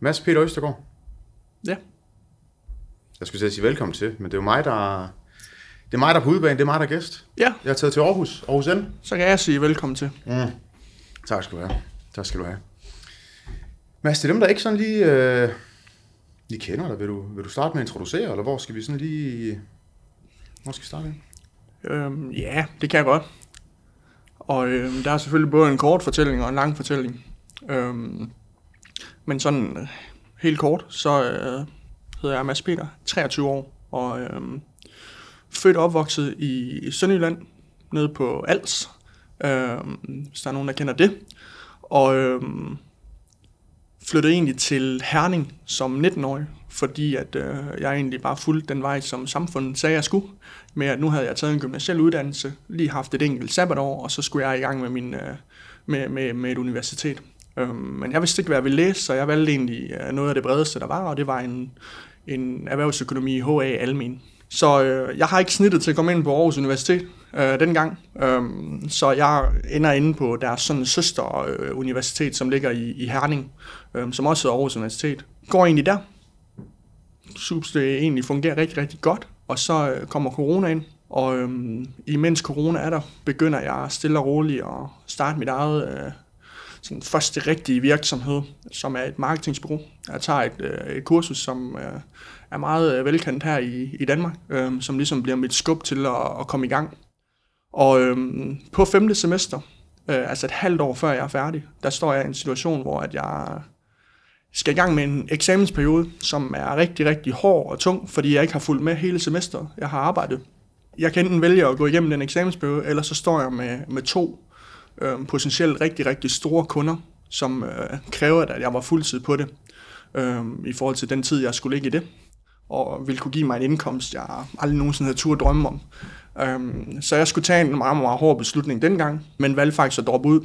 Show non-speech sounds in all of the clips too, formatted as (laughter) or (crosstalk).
Mads Peter Østergaard. Ja. Jeg skulle til at sige velkommen til, men det er jo mig, der, det er mig, der er på udebane, det er mig, der er gæst. Ja, Jeg er taget til Aarhus, Aarhus N. så kan jeg sige velkommen til. Mm. Tak skal du have. Tak skal du have. Mads, er dem, der ikke sådan lige, øh, lige kender dig. Vil du, vil du starte med at introducere, eller hvor skal vi sådan lige... Hvor skal vi starte? Øhm, ja, det kan jeg godt. Og øhm, der er selvfølgelig både en kort fortælling og en lang fortælling. Øhm, men sådan øh, helt kort, så øh, hedder jeg Mads Peter, 23 år, og øh, født og opvokset i Sønderjylland, nede på Als, øh, hvis der er nogen, der kender det. Og øh, flyttede egentlig til Herning som 19-årig, fordi at øh, jeg egentlig bare fulgte den vej, som samfundet sagde, jeg skulle. Med at nu havde jeg taget en gymnasiel uddannelse, lige haft et enkelt sabbatår, og så skulle jeg i gang med, min, øh, med, med, med et universitet. Øhm, men jeg vidste ikke, hvad jeg ville læse, så jeg valgte egentlig øh, noget af det bredeste, der var, og det var en, en erhvervsøkonomi i HA Almen. Så øh, jeg har ikke snittet til at komme ind på Aarhus Universitet øh, dengang, øhm, så jeg ender inde på deres sådan søster øh, universitet, som ligger i, i Herning, øh, som også er Aarhus Universitet. Går egentlig der, synes det egentlig fungerer rigtig, rigtig godt, og så øh, kommer corona ind, og øhm, imens corona er der, begynder jeg stille og roligt at starte mit eget øh, sådan første rigtige virksomhed, som er et marketingsbureau. Jeg tager et, øh, et kursus, som øh, er meget øh, velkendt her i, i Danmark, øh, som ligesom bliver mit skub til at, at komme i gang. Og øh, på femte semester, øh, altså et halvt år før jeg er færdig, der står jeg i en situation, hvor at jeg skal i gang med en eksamensperiode, som er rigtig, rigtig hård og tung, fordi jeg ikke har fulgt med hele semesteret. Jeg har arbejdet. Jeg kan enten vælge at gå igennem den eksamensperiode, eller så står jeg med, med to øh, potentielt rigtig, rigtig store kunder, som øh, kræver, at jeg var fuldtid på det, øh, i forhold til den tid, jeg skulle ligge i det, og ville kunne give mig en indkomst, jeg aldrig nogensinde havde tur drømme om. Øh, så jeg skulle tage en meget, meget hård beslutning dengang, men valgte faktisk at droppe ud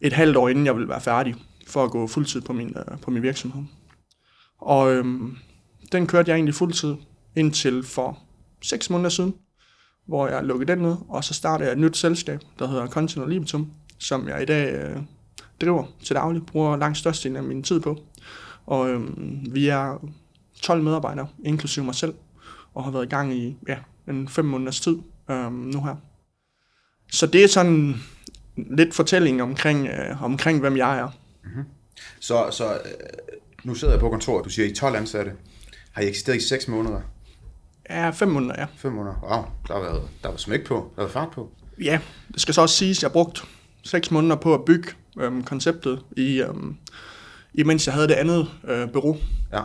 et halvt år inden jeg ville være færdig, for at gå fuldtid på min, øh, på min virksomhed. Og øh, den kørte jeg egentlig fuldtid indtil for 6 måneder siden, hvor jeg lukkede den ned, og så startede jeg et nyt selskab, der hedder Content Libitum, som jeg i dag øh, driver til daglig, bruger langt størstedelen af min tid på. Og øh, vi er 12 medarbejdere, inklusive mig selv, og har været i gang i ja, en 5 måneders tid øh, nu her. Så det er sådan lidt fortælling omkring, øh, omkring hvem jeg er. Mm-hmm. Så, så øh, nu sidder jeg på kontoret, du siger, I er 12 ansatte. Har I eksisteret i 6 måneder? Ja, 5 måneder, ja. 5 måneder? Wow, der været, der var smæk på. Der været fart på. Ja, det skal så også siges, at jeg brugt 6 måneder på at bygge øhm, konceptet, i, øhm, imens jeg havde det andet øh, bureau. Ja.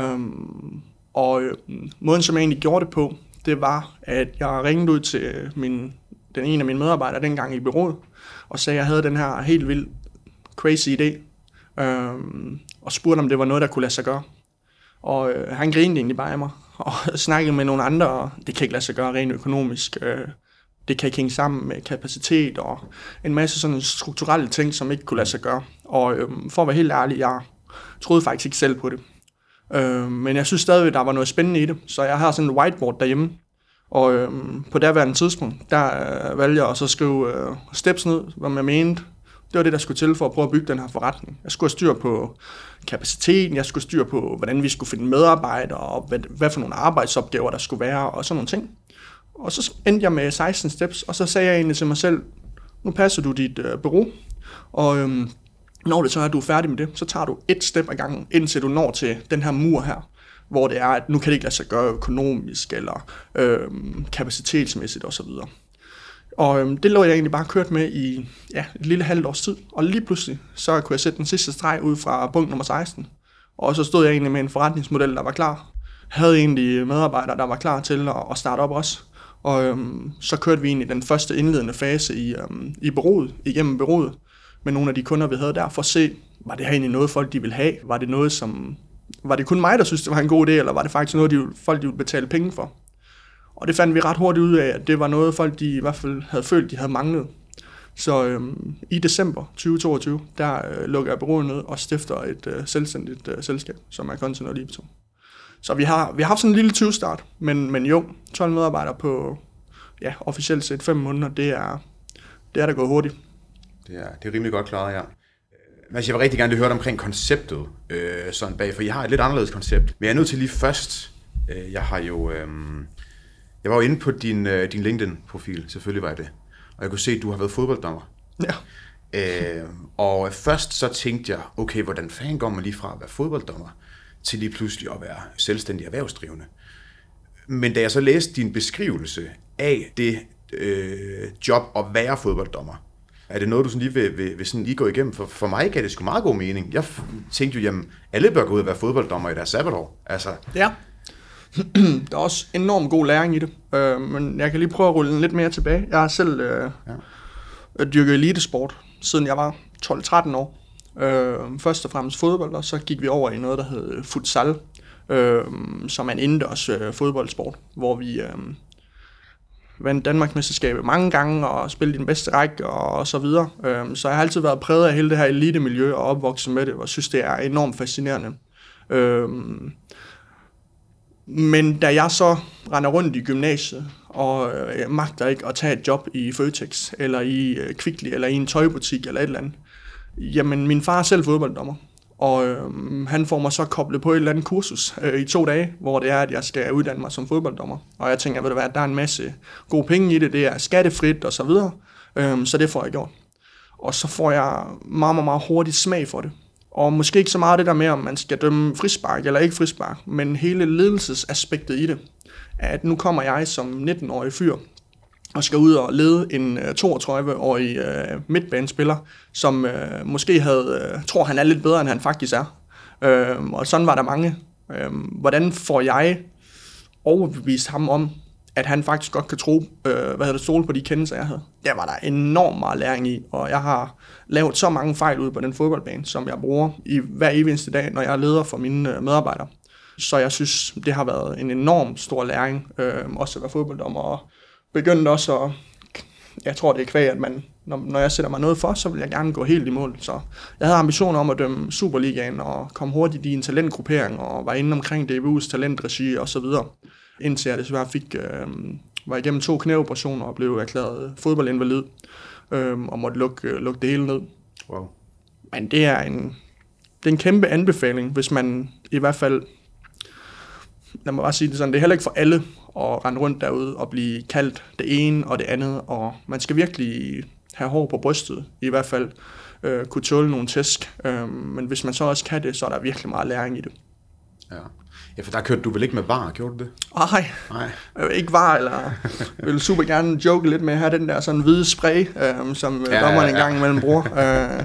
Øhm, og øh, måden, som jeg egentlig gjorde det på, det var, at jeg ringede ud til min, den ene af mine medarbejdere dengang i bureauet, og sagde, at jeg havde den her helt vild crazy idé, øhm, og spurgte, om det var noget, der kunne lade sig gøre. Og øh, han grinede egentlig bare af mig, og (laughs) snakket med nogle andre, og det kan ikke lade sig gøre rent økonomisk. Øh, det kan ikke hænge sammen med kapacitet og en masse sådan strukturelle ting, som ikke kunne lade sig gøre. Og øh, for at være helt ærlig, jeg troede faktisk ikke selv på det. Øh, men jeg synes stadigvæk, der var noget spændende i det. Så jeg har sådan en whiteboard derhjemme. Og øh, på derværende tidspunkt, der øh, valgte jeg at så skrive øh, steps ned, hvad jeg mente. Det var det, der skulle til for at prøve at bygge den her forretning. Jeg skulle have styr på kapaciteten, jeg skulle styr på, hvordan vi skulle finde medarbejdere, og hvad, hvad for nogle arbejdsopgaver, der skulle være, og sådan nogle ting. Og så endte jeg med 16 steps, og så sagde jeg egentlig til mig selv, nu passer du dit øh, bureau, og øhm, når det så er, at du er færdig med det, så tager du et step ad gangen, indtil du når til den her mur her, hvor det er, at nu kan det ikke lade sig gøre økonomisk, eller øhm, kapacitetsmæssigt osv. Og øhm, det lå jeg egentlig bare kørt med i ja, et lille halvt års tid, og lige pludselig, så kunne jeg sætte den sidste streg ud fra punkt nummer 16. Og så stod jeg egentlig med en forretningsmodel, der var klar. Havde egentlig medarbejdere, der var klar til at, at starte op også. Og øhm, så kørte vi egentlig den første indledende fase i, øhm, i bureauet, igennem bureauet, med nogle af de kunder, vi havde der, for at se, var det her egentlig noget, folk de ville have? Var det noget, som... Var det kun mig, der synes, det var en god idé, eller var det faktisk noget, de, folk de ville betale penge for? Og det fandt vi ret hurtigt ud af, at det var noget, folk de i hvert fald havde følt, de havde manglet. Så øhm, i december 2022, der øh, lukker jeg bureauet ned og stifter et øh, selvstændigt øh, selskab, som er Content og Så vi har, vi har haft sådan en lille 20 start, men, men jo, 12 medarbejdere på ja, officielt set 5 måneder, det er, det er der gået hurtigt. Det er, det er rimelig godt klaret, ja. Mads, jeg vil rigtig gerne høre omkring konceptet øh, sådan bag, for jeg har et lidt anderledes koncept. Men jeg er nødt til lige først, øh, jeg har jo, øh, jeg var jo inde på din, øh, din LinkedIn-profil, selvfølgelig var jeg det. Og jeg kunne se, at du har været fodbolddommer. Ja. Øh, og først så tænkte jeg, okay, hvordan fanden går man lige fra at være fodbolddommer, til lige pludselig at være selvstændig erhvervsdrivende. Men da jeg så læste din beskrivelse af det øh, job at være fodbolddommer, er det noget, du sådan lige vil, vil, vil sådan lige gå igennem? For, for mig gav det sgu meget god mening. Jeg tænkte jo, jamen, alle bør gå ud og være fodbolddommer i deres sabbatår. Altså, Ja. (clears throat) der er også enormt god læring i det, øh, men jeg kan lige prøve at rulle den lidt mere tilbage. Jeg har selv øh, ja. dyrket elitesport, siden jeg var 12-13 år. Øh, først og fremmest fodbold, og så gik vi over i noget, der hed futsal, øh, som er en indendørs øh, fodboldsport, hvor vi øh, vandt Danmarksmesterskabet mange gange og spillede i den bedste række og, så videre. Øh, så jeg har altid været præget af hele det her elitemiljø og opvokset med det, og synes, det er enormt fascinerende. Men da jeg så render rundt i gymnasiet, og øh, magter ikke at tage et job i Føtex, eller i øh, Kvickly, eller i en tøjbutik, eller et eller andet, jamen min far er selv fodbolddommer, og øh, han får mig så koblet på et eller andet kursus øh, i to dage, hvor det er, at jeg skal uddanne mig som fodbolddommer. Og jeg tænker, ved du hvad, der er en masse gode penge i det, det er skattefrit og så videre, øh, så det får jeg gjort. Og så får jeg meget, meget, meget hurtigt smag for det. Og måske ikke så meget det der med, om man skal dømme frispark eller ikke frispark, men hele ledelsesaspektet i det. At nu kommer jeg som 19-årig fyr og skal ud og lede en øh, 32-årig øh, midtbanespiller, som øh, måske havde, øh, tror han er lidt bedre, end han faktisk er. Øh, og sådan var der mange. Øh, hvordan får jeg overbevist ham om, at han faktisk godt kan tro, øh, hvad hedder det, stole på de kendelser, jeg havde. Der var der enormt meget læring i, og jeg har lavet så mange fejl ud på den fodboldbane, som jeg bruger i hver eneste dag, når jeg er leder for mine øh, medarbejdere. Så jeg synes, det har været en enorm stor læring, øh, også at være fodbolddommer, og begyndte også at, jeg tror det er kvæg, at man, når, når jeg sætter mig noget for, så vil jeg gerne gå helt i mål. Så jeg havde ambitioner om at dømme Superligaen og komme hurtigt i en talentgruppering, og var inde omkring DBU's talentregi og så videre indtil jeg desværre fik, øh, var igennem to knæoperationer og blev erklæret fodboldinvalid, øh, og måtte lukke, øh, lukke det hele ned. wow. Men det er en, det er en kæmpe anbefaling, hvis man i hvert fald, lad mig bare sige det sådan, det er heller ikke for alle at rende rundt derude og blive kaldt det ene og det andet, og man skal virkelig have hår på brystet, i hvert fald øh, kunne tåle nogle tæsk, øh, men hvis man så også kan det, så er der virkelig meget læring i det. Ja. Ja, for der kørte du vel ikke med var, gjorde du det? Ej, Nej. øh, ikke var, eller jeg vil super gerne joke lidt med at have den der sådan hvide spray, øh, som Ja, ja, dommeren ja, en ja. gang imellem bruger. (laughs) Øh,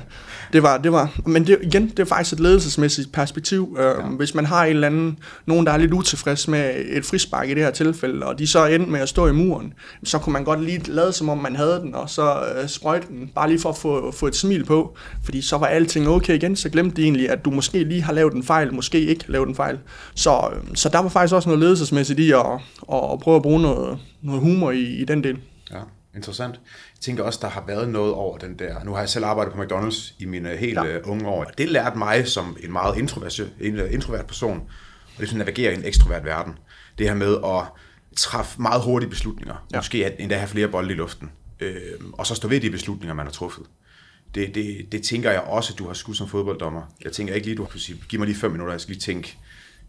det var, det var, men det, igen, det er faktisk et ledelsesmæssigt perspektiv. Øh, ja. Hvis man har en eller anden, nogen, der er lidt utilfreds med et frispark i det her tilfælde, og de så endte med at stå i muren, så kunne man godt lige lade som om man havde den, og så øh, sprøjte den, bare lige for at få, få et smil på, fordi så var alting okay igen, så glemte de egentlig, at du måske lige har lavet en fejl, måske ikke lavet en fejl. Så, øh, så der var faktisk også noget ledelsesmæssigt i at, at, at prøve at bruge noget, noget humor i, i den del. Ja, interessant. Tænker også, der har været noget over den der... Nu har jeg selv arbejdet på McDonald's i mine helt Ja. ja. unge år. Det lærte mig som en meget introvert, en øh, introvert person, og det sådan at navigere i en ekstrovert verden. Det her med at træffe meget hurtige beslutninger. Ja. Måske at endda have flere bolde i luften. Øh, og så stå ved de beslutninger, man har truffet. Det, det, det tænker jeg også, at du har skudt som fodbolddommer. Jeg tænker ikke lige, du har sige, giv mig lige fem minutter, jeg skal lige tænke,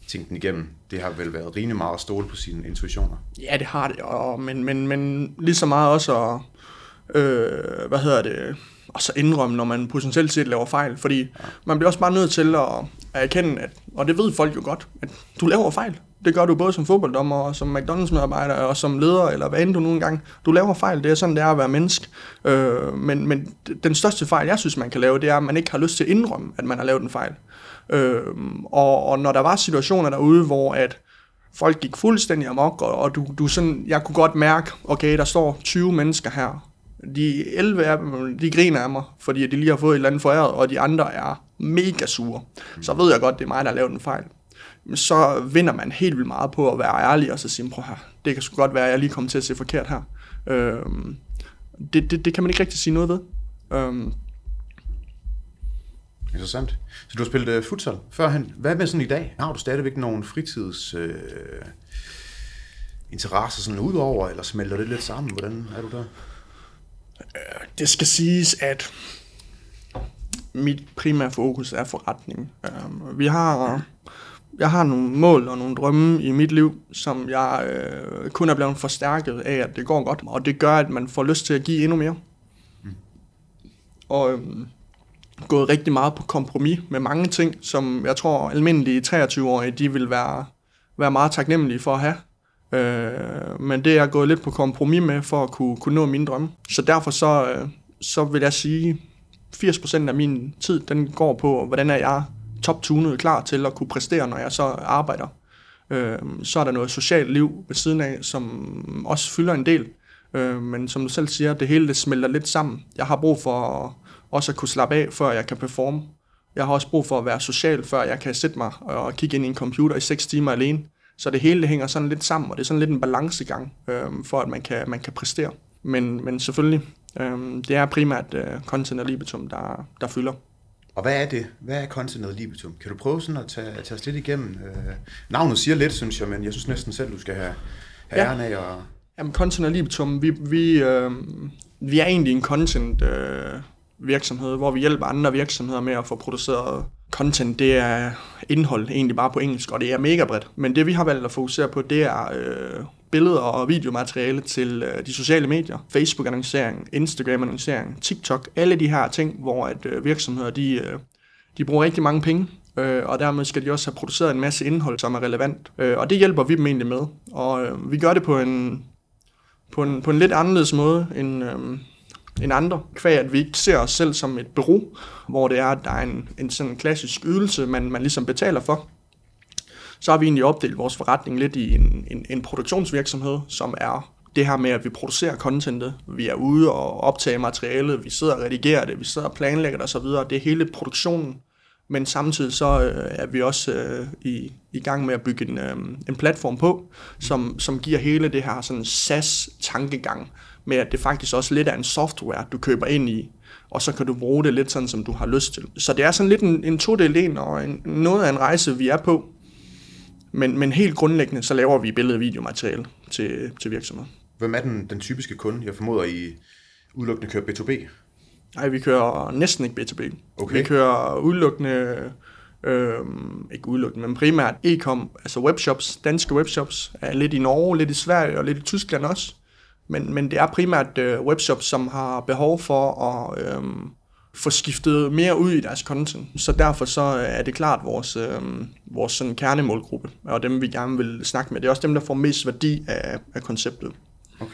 tænke den igennem. Det har vel været rimelig meget at stole på sine intuitioner. Ja, det har det, og, men, men, men lige så meget også at, øh, hvad hedder det, og så indrømme, når man potentielt set laver fejl, fordi ja. man bliver også bare nødt til at, at erkende, at, og det ved folk jo godt, at du laver fejl. Det gør du både som fodbolddommer, og som McDonald's-medarbejder, og som leder, eller hvad end du nogle gange. Du laver fejl, det er sådan, det er at være menneske. Øh, men, men den største fejl, jeg synes, man kan lave, det er, at man ikke har lyst til at indrømme, at man har lavet en fejl. Øh, og, og når der var situationer derude, hvor at folk gik fuldstændig amok, og, og du, du sådan, jeg kunne godt mærke, okay, der står 20 mennesker her. De 11 af dem, de griner af mig, fordi de lige har fået et eller andet foræret, og de andre er mega sure. Så ved jeg godt, det er mig, der har lavet en fejl. Men så vinder man helt vildt meget på at være ærlig, og så sige, prøv her, det kan sgu godt være, at jeg lige kommer til at se forkert her. Øhm, det, det, det kan man ikke rigtig sige noget ved. Øhm, Interessant. Så du har spillet uh, futsal førhen. Hvad med sådan i dag? Har du stadigvæk nogle fritids Øh, interesser sådan udover, eller smelter det lidt sammen? Hvordan er du der? Det skal siges, at mit primære fokus er forretning. Øh, vi har, jeg har nogle mål og nogle drømme i mit liv, som jeg øh, kun er blevet forstærket af, at det går godt, og det gør, at man får lyst til at give endnu mere. Mm. Og øh, gået rigtig meget på kompromis med mange ting, som jeg tror almindelige 23-årige, de vil være, være meget taknemmelige for at have. Øh, men det er jeg gået lidt på kompromis med for at kunne, kunne nå mine drømme. Så derfor så, øh, så vil jeg sige, 80% af min tid, den går på, hvordan er jeg top-tunet klar til at kunne præstere, når jeg så arbejder. Øh, så er der noget socialt liv ved siden af, som også fylder en del. Øh, men som du selv siger, det hele det smelter lidt sammen. Jeg har brug for også at kunne slappe af, før jeg kan performe. Jeg har også brug for at være social, før jeg kan sætte mig og kigge ind i en computer i 6 timer alene. Så det hele det hænger sådan lidt sammen, og det er sådan lidt en balancegang, øh, for at man kan, man kan præstere. Men, men selvfølgelig, øh, det er primært øh, content og libitum, der, der fylder. Og hvad er det? Hvad er content og libitum? Kan du prøve sådan at tage, tage os lidt igennem? Øh, navnet siger lidt, synes jeg, men jeg synes næsten selv, du skal have, have ja. æren af. Og... Jamen, content og libitum, vi, vi, øh, vi er egentlig en content øh, virksomhed, hvor vi hjælper andre virksomheder med at få produceret content, det er indhold egentlig bare på engelsk, og det er mega bredt. Men det vi har valgt at fokusere på, det er øh, billeder og videomateriale til øh, de sociale medier. Facebook-annoncering, Instagram-annoncering, TikTok, alle de her ting, hvor at øh, virksomheder de, øh, de bruger rigtig mange penge, øh, og dermed skal de også have produceret en masse indhold, som er relevant. Øh, og det hjælper vi dem egentlig med. Og øh, vi gør det på en, på en, på en lidt anderledes måde end... Øh, end andre, kvæg at vi ikke ser os selv som et bureau, hvor det er, at der er en, en sådan klassisk ydelse, man, man ligesom betaler for. Så har vi egentlig opdelt vores forretning lidt i en, en, en produktionsvirksomhed, som er det her med, at vi producerer contentet, vi er ude og optager materialet, vi sidder og redigerer det, vi sidder og planlægger det osv. Det er hele produktionen. Men samtidig så øh, er vi også øh, i, i gang med at bygge en, øh, en platform på, som, som giver hele det her sådan SAS-tankegang, med at det faktisk også lidt er en software, du køber ind i, og så kan du bruge det lidt sådan, som du har lyst til. Så det er sådan lidt en, en todel en, og en, noget af en rejse, vi er på. Men, men helt grundlæggende, så laver vi billede- og videomateriale til, til virksomheder. Hvem er den, den typiske kunde? Jeg formoder, I udelukkende kører B2B? Nej, vi kører næsten ikke B2B. Okay. Vi kører udelukkende, øh, ikke udelukkende, men primært e-com, altså webshops, danske webshops, er lidt i Norge, lidt i Sverige og lidt i Tyskland også. Men, men det er primært øh, webshops, som har behov for at øh, få skiftet mere ud i deres content. Så derfor så er det klart vores, øh, vores sådan kernemålgruppe, og dem vi gerne vil snakke med. Det er også dem, der får mest værdi af, af konceptet. Okay.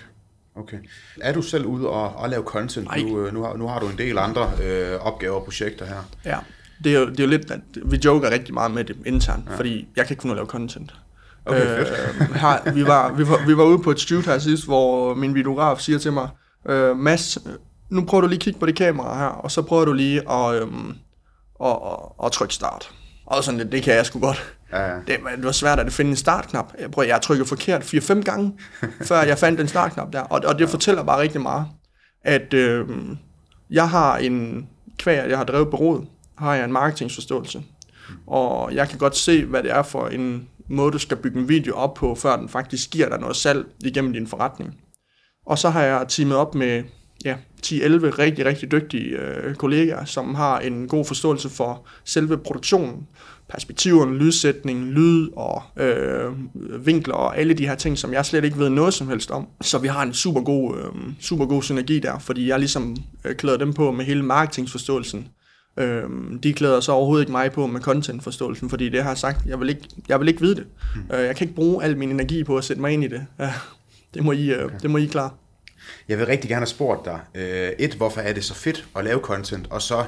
Okay. Er du selv ude og, og lave content? Nu, øh, nu, har, nu har du en del andre øh, opgaver og projekter her. Ja, det er, jo, det er jo lidt, at vi joker rigtig meget med det internt, ja. fordi jeg kan ikke at lave content. Okay, øh, her, vi, var, vi, var, vi var ude på et shoot her sidst, hvor min videograf siger til mig, øh, Mads, nu prøver du lige at kigge på det kamera her, og så prøver du lige at, øhm, at, at, at trykke start. Og sådan lidt, det kan jeg sgu godt. Ja, ja. Det, det var svært at finde en startknap. Jeg, prøver, jeg trykker forkert 4-5 gange, før jeg fandt den startknap der. Og, og det ja. fortæller bare rigtig meget, at øh, jeg har en kvæg, jeg har drevet bureauet, har jeg en marketingsforståelse. Mm. Og jeg kan godt se, hvad det er for en måde, du skal bygge en video op på, før den faktisk giver dig noget salg igennem din forretning. Og så har jeg teamet op med ja, 10-11 rigtig, rigtig dygtige øh, kollegaer, som har en god forståelse for selve produktionen, perspektiverne, lydsætning, lyd og øh, vinkler og alle de her ting, som jeg slet ikke ved noget som helst om. Så vi har en super god, øh, super god synergi der, fordi jeg ligesom øh, klæder dem på med hele marketingsforståelsen, Øhm, de klæder så overhovedet ikke mig på med contentforståelsen, fordi det har jeg sagt, jeg vil ikke, jeg vil ikke vide det. Mm. Øh, jeg kan ikke bruge al min energi på at sætte mig ind i det. Ja, det, må I, øh, okay. det må I klare. Jeg vil rigtig gerne have spurgt dig, øh, et, hvorfor er det så fedt at lave content, og så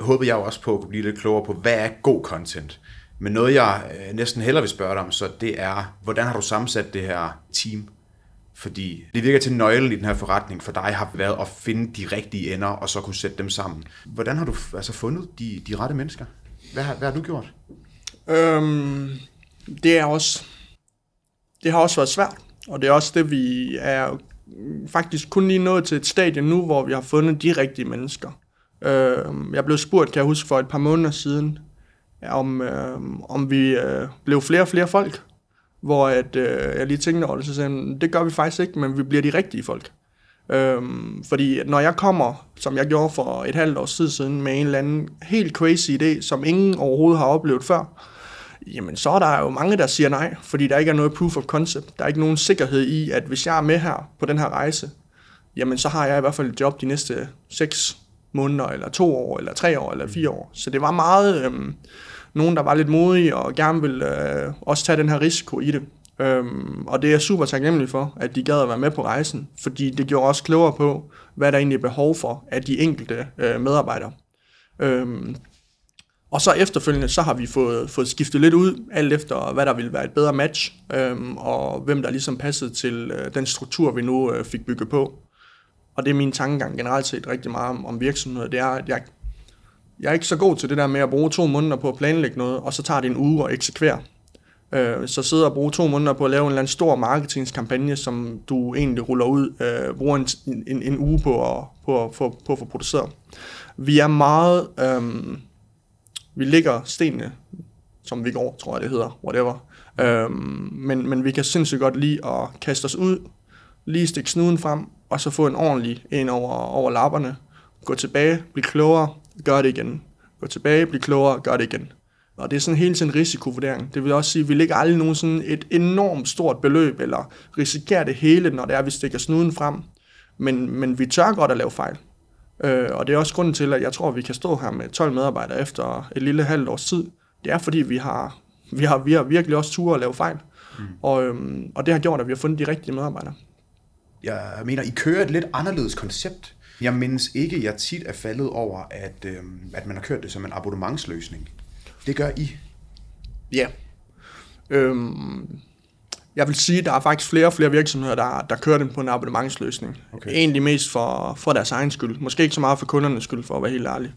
håber jeg også på at kunne blive lidt klogere på, hvad er god content? Men noget, jeg øh, næsten hellere vil spørge dig om, så det er, hvordan har du sammensat det her team? Fordi det virker til nøglen i den her forretning for dig har været at finde de rigtige ender, og så kunne sætte dem sammen. Hvordan har du altså fundet de, de rette mennesker? Hvad har, hvad har du gjort? Øhm, det er også... Det har også været svært, og det er også det, vi er faktisk kun lige nået til et stadie nu, hvor vi har fundet de rigtige mennesker. Øh, jeg blev spurgt, kan jeg huske, for et par måneder siden, om, øh, om vi øh, blev flere og flere folk, hvor at, øh, jeg lige tænkte over det, så sagde han, det gør vi faktisk ikke, men vi bliver de rigtige folk. Øhm, fordi når jeg kommer, som jeg gjorde for et halvt års tid siden, med en eller anden helt crazy idé, som ingen overhovedet har oplevet før, jamen så er der jo mange, der siger nej, fordi der ikke er noget proof of concept. Der er ikke nogen sikkerhed i, at hvis jeg er med her på den her rejse, jamen så har jeg i hvert fald et job de næste 6 måneder, eller to år, eller tre år, eller fire år. Så det var meget øhm, nogen, der var lidt modige og gerne ville øh, også tage den her risiko i det. Øhm, og det er jeg super taknemmelig for, at de gad at være med på rejsen, fordi det gjorde også klogere på, hvad der egentlig er behov for af de enkelte øh, medarbejdere. Øhm, og så efterfølgende, så har vi fået, fået skiftet lidt ud, alt efter hvad der ville være et bedre match, øhm, og hvem der ligesom passede til øh, den struktur, vi nu øh, fik bygget på. Og det er min tankegang generelt set rigtig meget om, om virksomheder. Det er, at jeg, jeg er ikke så god til det der med at bruge to måneder på at planlægge noget, og så tager det en uge at eksekvere. Øh, så sidder og bruge to måneder på at lave en eller anden stor marketingskampagne, som du egentlig ruller ud, øh, bruger en, en, en uge på at, på, at, på, på at få produceret. Vi er meget... Øh, vi ligger stenene, som vi går, tror jeg det hedder, whatever. Øhm, men, men vi kan sindssygt godt lide at kaste os ud, lige stikke snuden frem, og så få en ordentlig en over, over lapperne. Gå tilbage, blive klogere, gør det igen. Gå tilbage, blive klogere, gør det igen. Og det er sådan hele tiden risikovurdering. Det vil også sige, at vi lægger aldrig nogen sådan et enormt stort beløb, eller risikerer det hele, når det er, at vi stikker snuden frem. Men, men vi tør godt at lave fejl. Øh, og det er også grunden til, at jeg tror, at vi kan stå her med 12 medarbejdere efter et lille halvt års tid. Det er fordi, vi har, vi har, vi har virkelig også tur at lave fejl. Mm. Og, øhm, og det har gjort, at vi har fundet de rigtige medarbejdere. Jeg mener, I kører et lidt anderledes koncept. Jeg mindes ikke, jeg tit er faldet over, at, øhm, at man har kørt det som en abonnementsløsning. Det gør I. Ja. Øhm, jeg vil sige, at der er faktisk flere og flere virksomheder, der, der kører den på en abonnementsløsning. Okay. Egentlig mest for, for deres egen skyld. Måske ikke så meget for kundernes skyld, for at være helt ærlig.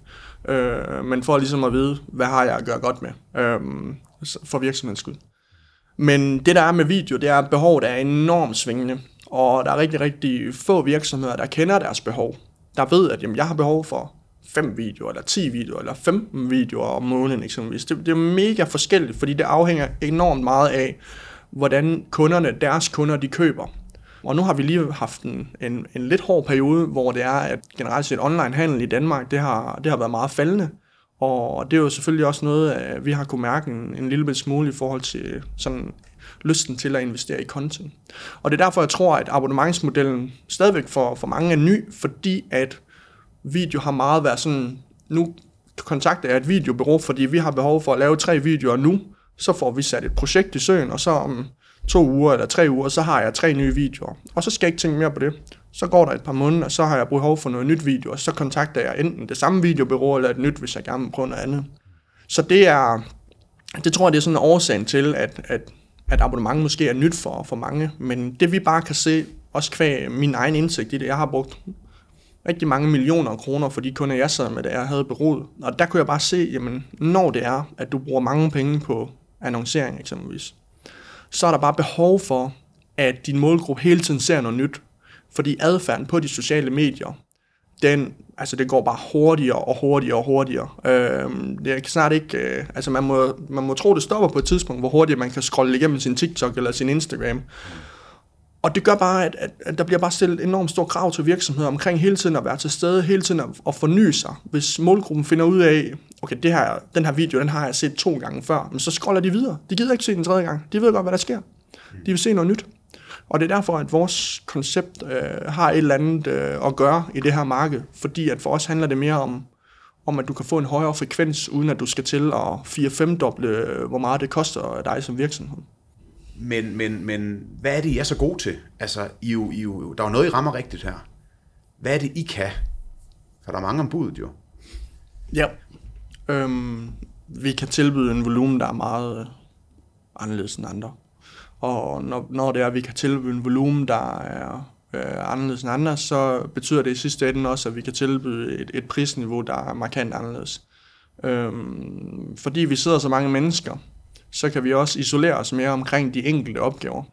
Øh, men for ligesom at vide, hvad har jeg at gøre godt med, øh, for virksomhedens skyld. Men det der er med video, det er, at behovet er enormt svingende. Og der er rigtig, rigtig få virksomheder, der kender deres behov. Der ved, at jamen, jeg har behov for 5 videoer, eller 10 videoer, eller 15 videoer om måneden eksempelvis. Det, det er mega forskelligt, fordi det afhænger enormt meget af, hvordan kunderne, deres kunder, de køber. Og nu har vi lige haft en, en, en lidt hård periode, hvor det er, at generelt set online handel i Danmark, det har, det har været meget faldende. Og det er jo selvfølgelig også noget, øh, vi har kunne mærke en, en lille smule i forhold til øh, sådan lysten til at investere i content. Og det er derfor, jeg tror, at abonnementsmodellen stadigvæk for, for mange er ny, fordi at video har meget været sådan, nu kontakter jeg et videobureau, fordi vi har behov for at lave tre videoer nu, så får vi sat et projekt i søen, og så om to uger eller tre uger, så har jeg tre nye videoer. Og så skal jeg ikke tænke mere på det. Så går der et par måneder, og så har jeg behov for noget nyt video, og så kontakter jeg enten det samme videobureau eller et nyt, hvis jeg gerne vil prøve noget andet. Så det er, det tror jeg, det er sådan en årsagen til, at, at, at abonnement måske er nyt for, for mange. Men det vi bare kan se, også kvæg min egen indsigt i det, jeg har brugt rigtig mange millioner kroner for de kunder, jeg sad med, da jeg havde beroet. Og der kunne jeg bare se, jamen, når det er, at du bruger mange penge på annoncering eksempelvis, så er der bare behov for, at din målgruppe hele tiden ser noget nyt. Fordi adfærden på de sociale medier, den, altså det går bare hurtigere og hurtigere og hurtigere. Øh, det kan snart ikke, øh, altså man må, man må tro, det stopper på et tidspunkt, hvor hurtigt man kan scrolle igennem sin TikTok eller sin Instagram. Og det gør bare, at, at, at der bliver bare stillet enormt stor krav til virksomheder omkring hele tiden at være til stede, hele tiden at, at forny sig. Hvis målgruppen finder ud af, okay, det her, den her video, den har jeg set to gange før, men så scroller de videre. De gider ikke se den tredje gang. De ved godt, hvad der sker. De vil se noget nyt. Og det er derfor, at vores koncept øh, har et eller andet øh, at gøre i det her marked, fordi at for os handler det mere om, om at du kan få en højere frekvens, uden at du skal til at 4-5 doble, øh, hvor meget det koster dig som virksomhed. Men, men, men hvad er det, I er så gode til? Altså, I jo, I jo, der er jo noget, I rammer rigtigt her. Hvad er det, I kan? For der er mange om budet jo. Ja. Øhm, vi kan tilbyde en volumen, der er meget øh, anderledes end andre. Og når, når det er, at vi kan tilbyde en volumen, der er øh, anderledes end andre, så betyder det i sidste ende også, at vi kan tilbyde et, et prisniveau, der er markant anderledes. Øhm, fordi vi sidder så mange mennesker, så kan vi også isolere os mere omkring de enkelte opgaver.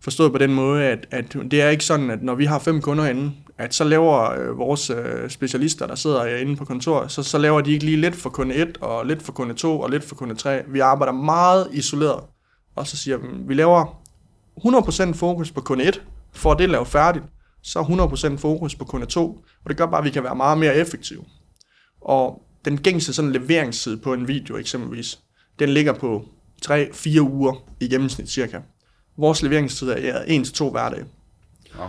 Forstået på den måde, at, at det er ikke sådan, at når vi har fem kunder inde, at så laver øh, vores øh, specialister, der sidder inde på kontoret, så, så laver de ikke lige lidt for kunde 1, og lidt for kunde 2, og lidt for kunde 3. Vi arbejder meget isoleret. Og så siger vi, vi laver 100% fokus på kunde 1, for det lavet færdigt. så er 100% fokus på kunde 2, og det gør bare, at vi kan være meget mere effektive. Og den gængse sådan leveringstid på en video eksempelvis, den ligger på 3-4 uger i gennemsnit cirka. Vores leveringstid er 1-2 hverdage. Wow.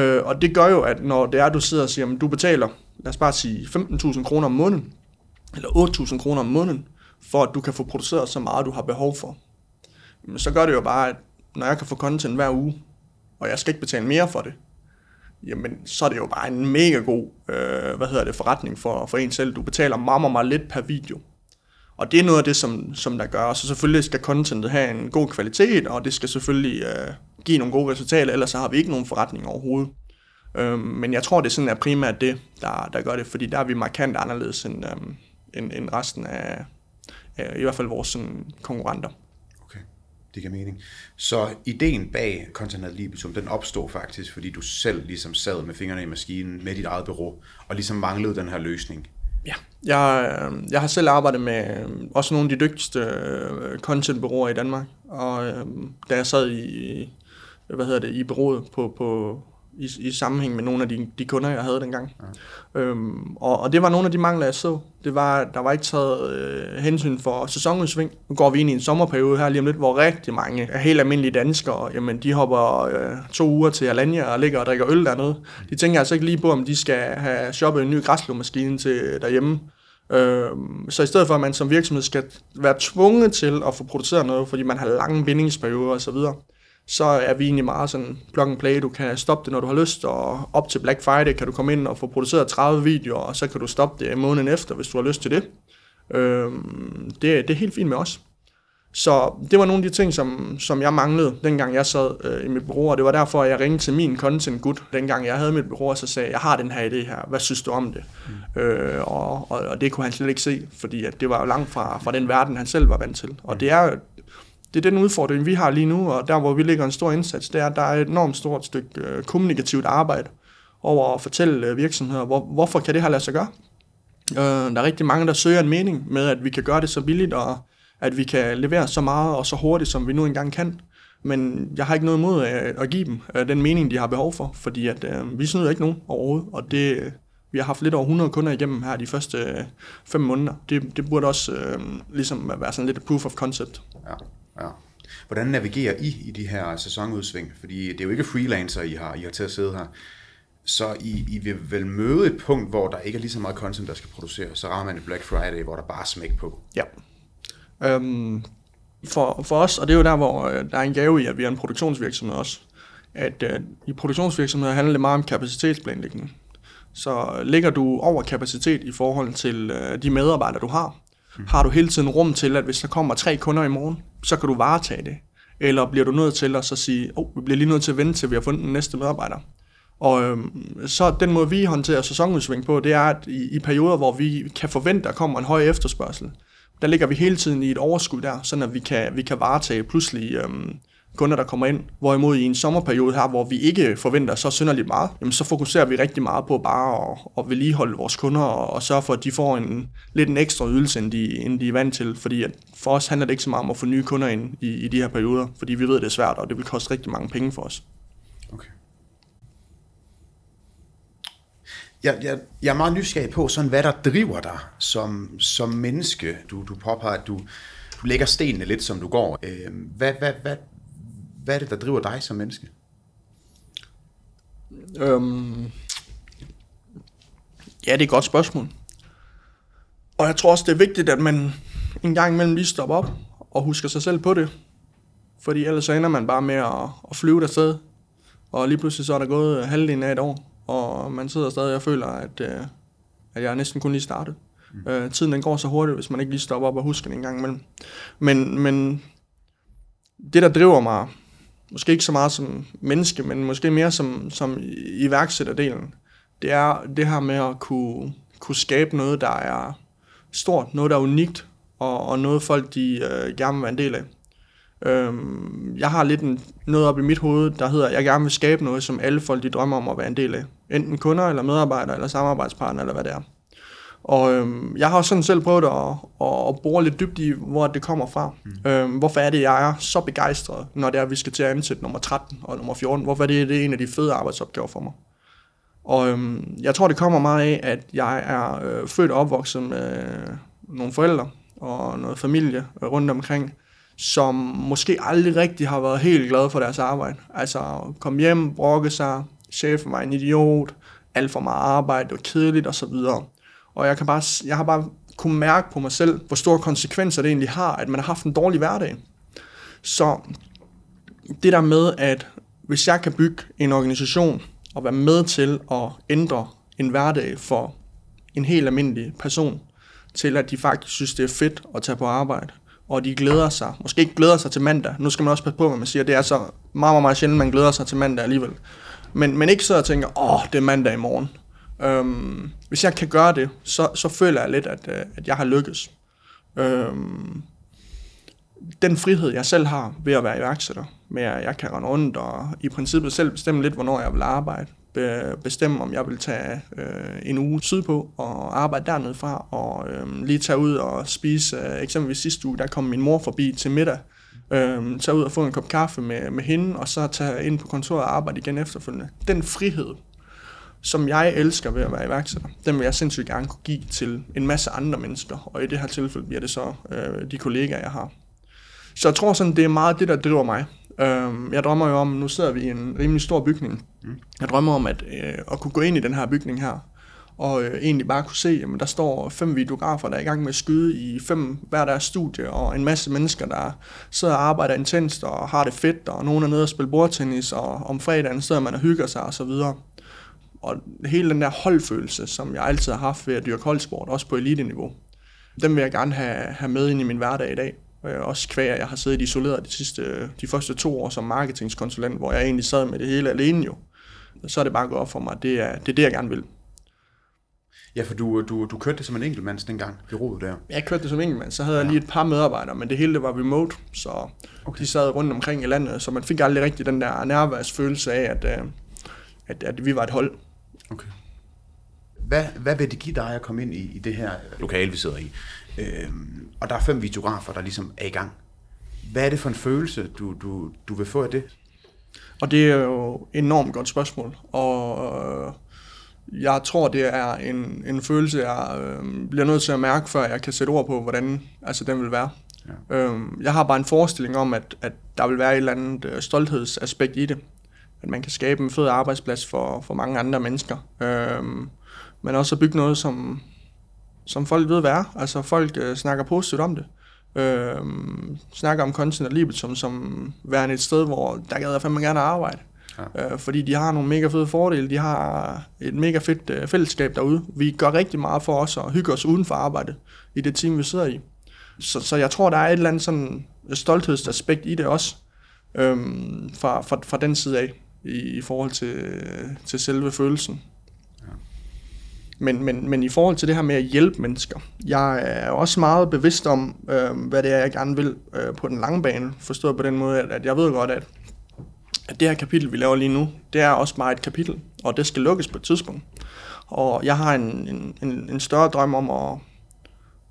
Øh, og det gør jo, at når det er, du sidder og siger, at du betaler, lad os bare sige 15.000 kroner om måneden, eller 8.000 kroner om måneden, for at du kan få produceret så meget, du har behov for. Så gør det jo bare, at når jeg kan få content hver uge, og jeg skal ikke betale mere for det, jamen så er det jo bare en mega god øh, hvad hedder det, forretning for, for en selv. Du betaler meget, meget lidt per video. Og det er noget af det, som, som der gør. Så selvfølgelig skal contentet have en god kvalitet, og det skal selvfølgelig øh, give nogle gode resultater, ellers så har vi ikke nogen forretning overhovedet. Øh, men jeg tror, det sådan er primært det, der, der gør det, fordi der er vi markant anderledes end, øh, end, end resten af, øh, i hvert fald vores sådan, konkurrenter. Det giver mening. Så ideen bag Content Ad Libitum, den opstod faktisk, fordi du selv ligesom sad med fingrene i maskinen med dit eget bureau, og ligesom manglede den her løsning. Ja, jeg, øh, jeg har selv arbejdet med øh, også nogle af de dygtigste øh, contentbureauer i Danmark, og da jeg sad i, hvad hedder det, i bureauet på, på, i, i sammenhæng med nogle af de, de kunder, jeg havde dengang. Ja. Øhm, og, og det var nogle af de mangler, jeg så. Det var, der var ikke taget øh, hensyn for sæsonudsving. Nu går vi ind i en sommerperiode her lige om lidt, hvor rigtig mange af helt almindelige danskere, jamen de hopper øh, to uger til Alanya og ligger og drikker øl dernede. De tænker altså ikke lige på, om de skal have shoppet en ny græslåmaskine til derhjemme. Øhm, så i stedet for, at man som virksomhed skal være tvunget til at få produceret noget, fordi man har lange bindingsperioder osv., så er vi egentlig meget sådan plug and play. Du kan stoppe det, når du har lyst, og op til Black Friday kan du komme ind og få produceret 30 videoer, og så kan du stoppe det måneden efter, hvis du har lyst til det. Øhm, det, det er helt fint med os. Så det var nogle af de ting, som, som jeg manglede, dengang jeg sad øh, i mit bureau, og det var derfor, at jeg ringede til min content gut, dengang jeg havde mit bureau, og så sagde jeg har den her idé her, hvad synes du om det? Mm. Øh, og, og, og det kunne han slet ikke se, fordi at det var jo langt fra, fra den verden, han selv var vant til. Og det er det er den udfordring, vi har lige nu, og der, hvor vi lægger en stor indsats, det er, at der er et enormt stort stykke øh, kommunikativt arbejde over at fortælle øh, virksomheder, hvor, hvorfor kan det her lade sig gøre. Øh, der er rigtig mange, der søger en mening med, at vi kan gøre det så billigt, og at vi kan levere så meget og så hurtigt, som vi nu engang kan. Men jeg har ikke noget imod at, at give dem øh, den mening, de har behov for, fordi at, øh, vi snyder ikke nogen overhovedet, og det, vi har haft lidt over 100 kunder igennem her de første øh, fem måneder. Det, det burde også øh, ligesom være sådan lidt et proof of concept. Ja. Ja. Hvordan navigerer I i de her sæsonudsving? Fordi det er jo ikke freelancer, I har, I har til at sidde her. Så I, I vil vel møde et punkt, hvor der ikke er lige så meget content, der skal produceres. Så rammer man et Black Friday, hvor der bare er smæk på. Ja. Øhm, for, for os, og det er jo der, hvor øh, der er en gave i, at vi er en produktionsvirksomhed også, at øh, i produktionsvirksomheder handler det meget om kapacitetsplanlægning. Så øh, ligger du over kapacitet i forhold til øh, de medarbejdere, du har. Mm. har du hele tiden rum til, at hvis der kommer tre kunder i morgen, så kan du varetage det. Eller bliver du nødt til at så sige, oh, vi bliver lige nødt til at vente til, vi har fundet den næste medarbejder. Og øhm, så den måde, vi håndterer sæsonudsving på, det er, at i, i perioder, hvor vi kan forvente, at der kommer en høj efterspørgsel, der ligger vi hele tiden i et overskud der, sådan at vi kan, vi kan varetage pludselig øhm, kunder, der kommer ind. Hvorimod i en sommerperiode her, hvor vi ikke forventer så synderligt meget, jamen så fokuserer vi rigtig meget på bare at, at vedligeholde vores kunder og, og sørge for, at de får en lidt en ekstra ydelse, end de, end de er vant til. Fordi at for os handler det ikke så meget om at få nye kunder ind i, i de her perioder, fordi vi ved, at det er svært, og det vil koste rigtig mange penge for os. Okay. Jeg, jeg, jeg er meget nysgerrig på, sådan, hvad der driver dig som, som menneske. Du, du påpeger, at du, du lægger stenene lidt, som du går. Øh, hvad, hvad, hvad, hvad er det, der driver dig som menneske? Øhm, ja, det er et godt spørgsmål. Og jeg tror også, det er vigtigt, at man en gang imellem lige stopper op og husker sig selv på det. Fordi ellers så ender man bare med at, at flyve sted. Og lige pludselig så er der gået halvdelen af et år, og man sidder stadig og føler, at, øh, at jeg næsten kun lige startet. Mm. Øh, tiden den går så hurtigt, hvis man ikke lige stopper op og husker det en gang imellem. Men, men det, der driver mig måske ikke så meget som menneske, men måske mere som, som iværksætterdelen, det er det her med at kunne, kunne skabe noget, der er stort, noget, der er unikt, og, og noget folk de øh, gerne vil være en del af. Øhm, jeg har lidt en, noget op i mit hoved, der hedder, at jeg gerne vil skabe noget, som alle folk de drømmer om at være en del af. Enten kunder, eller medarbejdere, eller samarbejdspartner, eller hvad det er. Og øhm, jeg har også sådan selv prøvet at, at, at bore lidt dybt i, hvor det kommer fra. Mm. Øhm, hvorfor er det, jeg er så begejstret, når det er, at vi skal til at ansætte nummer 13 og nummer 14? Hvorfor er det, det er en af de fede arbejdsopgaver for mig? Og øhm, jeg tror, det kommer meget af, at jeg er øh, født og opvokset med nogle forældre og noget familie øh, rundt omkring, som måske aldrig rigtig har været helt glade for deres arbejde. Altså komme hjem, brokke sig, chefen var en idiot, alt for meget arbejde, det var kedeligt osv. Og og jeg, kan bare, jeg har bare kunne mærke på mig selv, hvor store konsekvenser det egentlig har, at man har haft en dårlig hverdag. Så det der med, at hvis jeg kan bygge en organisation og være med til at ændre en hverdag for en helt almindelig person, til at de faktisk synes, det er fedt at tage på arbejde, og de glæder sig, måske ikke glæder sig til mandag, nu skal man også passe på, hvad man siger, det er så meget, meget, meget sjældent, man glæder sig til mandag alligevel, men, men ikke så og tænker, åh, det er mandag i morgen. Øhm, hvis jeg kan gøre det, så, så føler jeg lidt, at, øh, at jeg har lykkes. Øhm, den frihed, jeg selv har ved at være iværksætter, med at jeg kan rende rundt og i princippet selv bestemme lidt, hvornår jeg vil arbejde, bestemme, om jeg vil tage øh, en uge sydpå og arbejde dernede fra, og øh, lige tage ud og spise. Øh, eksempelvis sidste uge, der kom min mor forbi til middag, øh, tage ud og få en kop kaffe med, med hende, og så tage ind på kontoret og arbejde igen efterfølgende. Den frihed, som jeg elsker ved at være iværksætter, den vil jeg sindssygt gerne kunne give til en masse andre mennesker, og i det her tilfælde bliver det så øh, de kollegaer, jeg har. Så jeg tror sådan, det er meget det, der driver mig. Øh, jeg drømmer jo om, nu sidder vi i en rimelig stor bygning. Mm. Jeg drømmer om at, øh, at kunne gå ind i den her bygning her, og øh, egentlig bare kunne se, at der står fem videografer, der er i gang med at skyde i fem hver deres studie, og en masse mennesker, der sidder og arbejder intenst og har det fedt, og nogen er nede og spille bordtennis, og om fredagen sidder man og hygger sig og så videre. Og hele den der holdfølelse, som jeg altid har haft ved at dyrke holdsport, også på elite-niveau, den vil jeg gerne have, have med ind i min hverdag i dag. Også kvæg, jeg har siddet isoleret de, sidste, de første to år som marketingskonsulent, hvor jeg egentlig sad med det hele alene jo. Så er det bare gået op for mig, det er, det er det, jeg gerne vil. Ja, for du, du, du kørte det som en enkeltmands dengang, bureauet der. Jeg kørte det som enkeltmand, så havde ja. jeg lige et par medarbejdere, men det hele det var remote, så okay. de sad rundt omkring i landet, så man fik aldrig rigtig den der nærværsfølelse af, at, øh, at, at vi var et hold. Okay. Hvad, hvad vil det give dig at komme ind i, i det her lokale, vi sidder i? Øhm, og der er fem videografer, der ligesom er i gang. Hvad er det for en følelse, du, du, du vil få af det? Og det er jo et enormt godt spørgsmål. Og øh, jeg tror, det er en, en følelse, jeg øh, bliver nødt til at mærke, før jeg kan sætte ord på, hvordan altså, den vil være. Ja. Øhm, jeg har bare en forestilling om, at, at der vil være et eller andet øh, stolthedsaspekt i det. At man kan skabe en fed arbejdsplads for, for mange andre mennesker. Øhm, men også at bygge noget, som, som folk ved hvad er. Altså folk øh, snakker positivt om det. Øhm, snakker om Content og Libitum som værende et sted, hvor der gad jeg fandme gerne arbejde. Ja. Øh, fordi de har nogle mega fede fordele. De har et mega fedt øh, fællesskab derude. Vi gør rigtig meget for os at hygge os uden for arbejde i det team, vi sidder i. Så, så jeg tror, der er et eller andet sådan stolthedsaspekt i det også, øhm, fra, fra, fra den side af, i, i forhold til, til selve følelsen. Men, men, men i forhold til det her med at hjælpe mennesker, jeg er også meget bevidst om, øh, hvad det er, jeg gerne vil øh, på den lange bane. Forstået på den måde, at, at jeg ved godt, at, at det her kapitel, vi laver lige nu, det er også bare et kapitel, og det skal lukkes på et tidspunkt. Og jeg har en, en, en, en større drøm om at,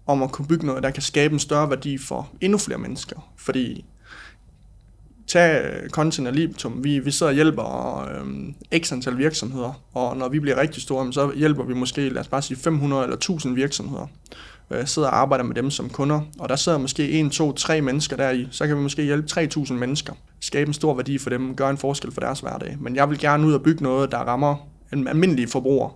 om at kunne bygge noget, der kan skabe en større værdi for endnu flere mennesker. Fordi tag øh, Content og Libitum. Vi, vi sidder og hjælper øh, x antal virksomheder, og når vi bliver rigtig store, så hjælper vi måske, lad os bare sige 500 eller 1000 virksomheder. Øh, sidder og arbejder med dem som kunder, og der sidder måske 1, 2, 3 mennesker der i, så kan vi måske hjælpe 3000 mennesker. Skabe en stor værdi for dem, gøre en forskel for deres hverdag. Men jeg vil gerne ud og bygge noget, der rammer en almindelig forbruger,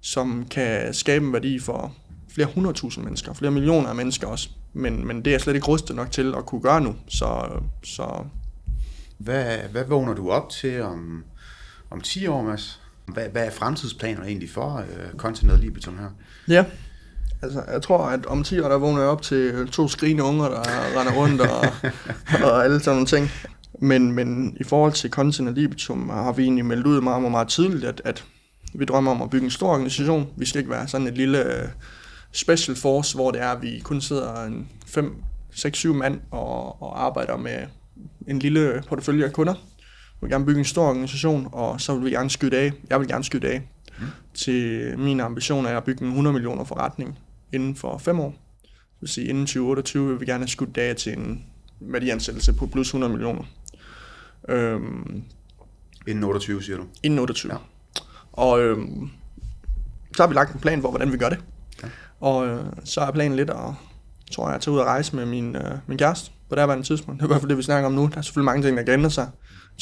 som kan skabe en værdi for flere hundredtusind mennesker, flere millioner af mennesker også. Men, men det er slet ikke rustet nok til at kunne gøre nu. Så, så hvad, hvad vågner du op til om, om 10 år, Mads? Hvad, hvad er fremtidsplaner egentlig for uh, Content Libitum her? Ja, altså jeg tror, at om 10 år, der vågner jeg op til to skrigende unger, der render rundt og, (laughs) og alle sådan nogle ting. Men, men i forhold til Content Libitum har vi egentlig meldt ud meget, meget, meget tidligt, at, at vi drømmer om at bygge en stor organisation. Vi skal ikke være sådan et lille uh, special force, hvor det er, at vi kun sidder en 5, 6, 7 mand og, og arbejder med en lille portefølje af kunder. Vi vil gerne bygge en stor organisation, og så vil vi gerne skyde af. Jeg vil gerne skyde af. mm. til min ambition er at bygge en 100 millioner forretning inden for fem år. Det vil sige, inden 2028 vil vi gerne have skudt dage til en værdiansættelse på plus 100 millioner. Øhm, Inden 28, siger du? inden 28. Ja. Og øhm, så har vi lagt en plan for, hvordan vi gør det. Ja. Og øh, så er planen lidt at, tror jeg, at tage ud og rejse med min, øh, min kæreste på det her tidspunkt. Det er i hvert fald det, vi snakker om nu. Der er selvfølgelig mange ting, der kan ændre sig.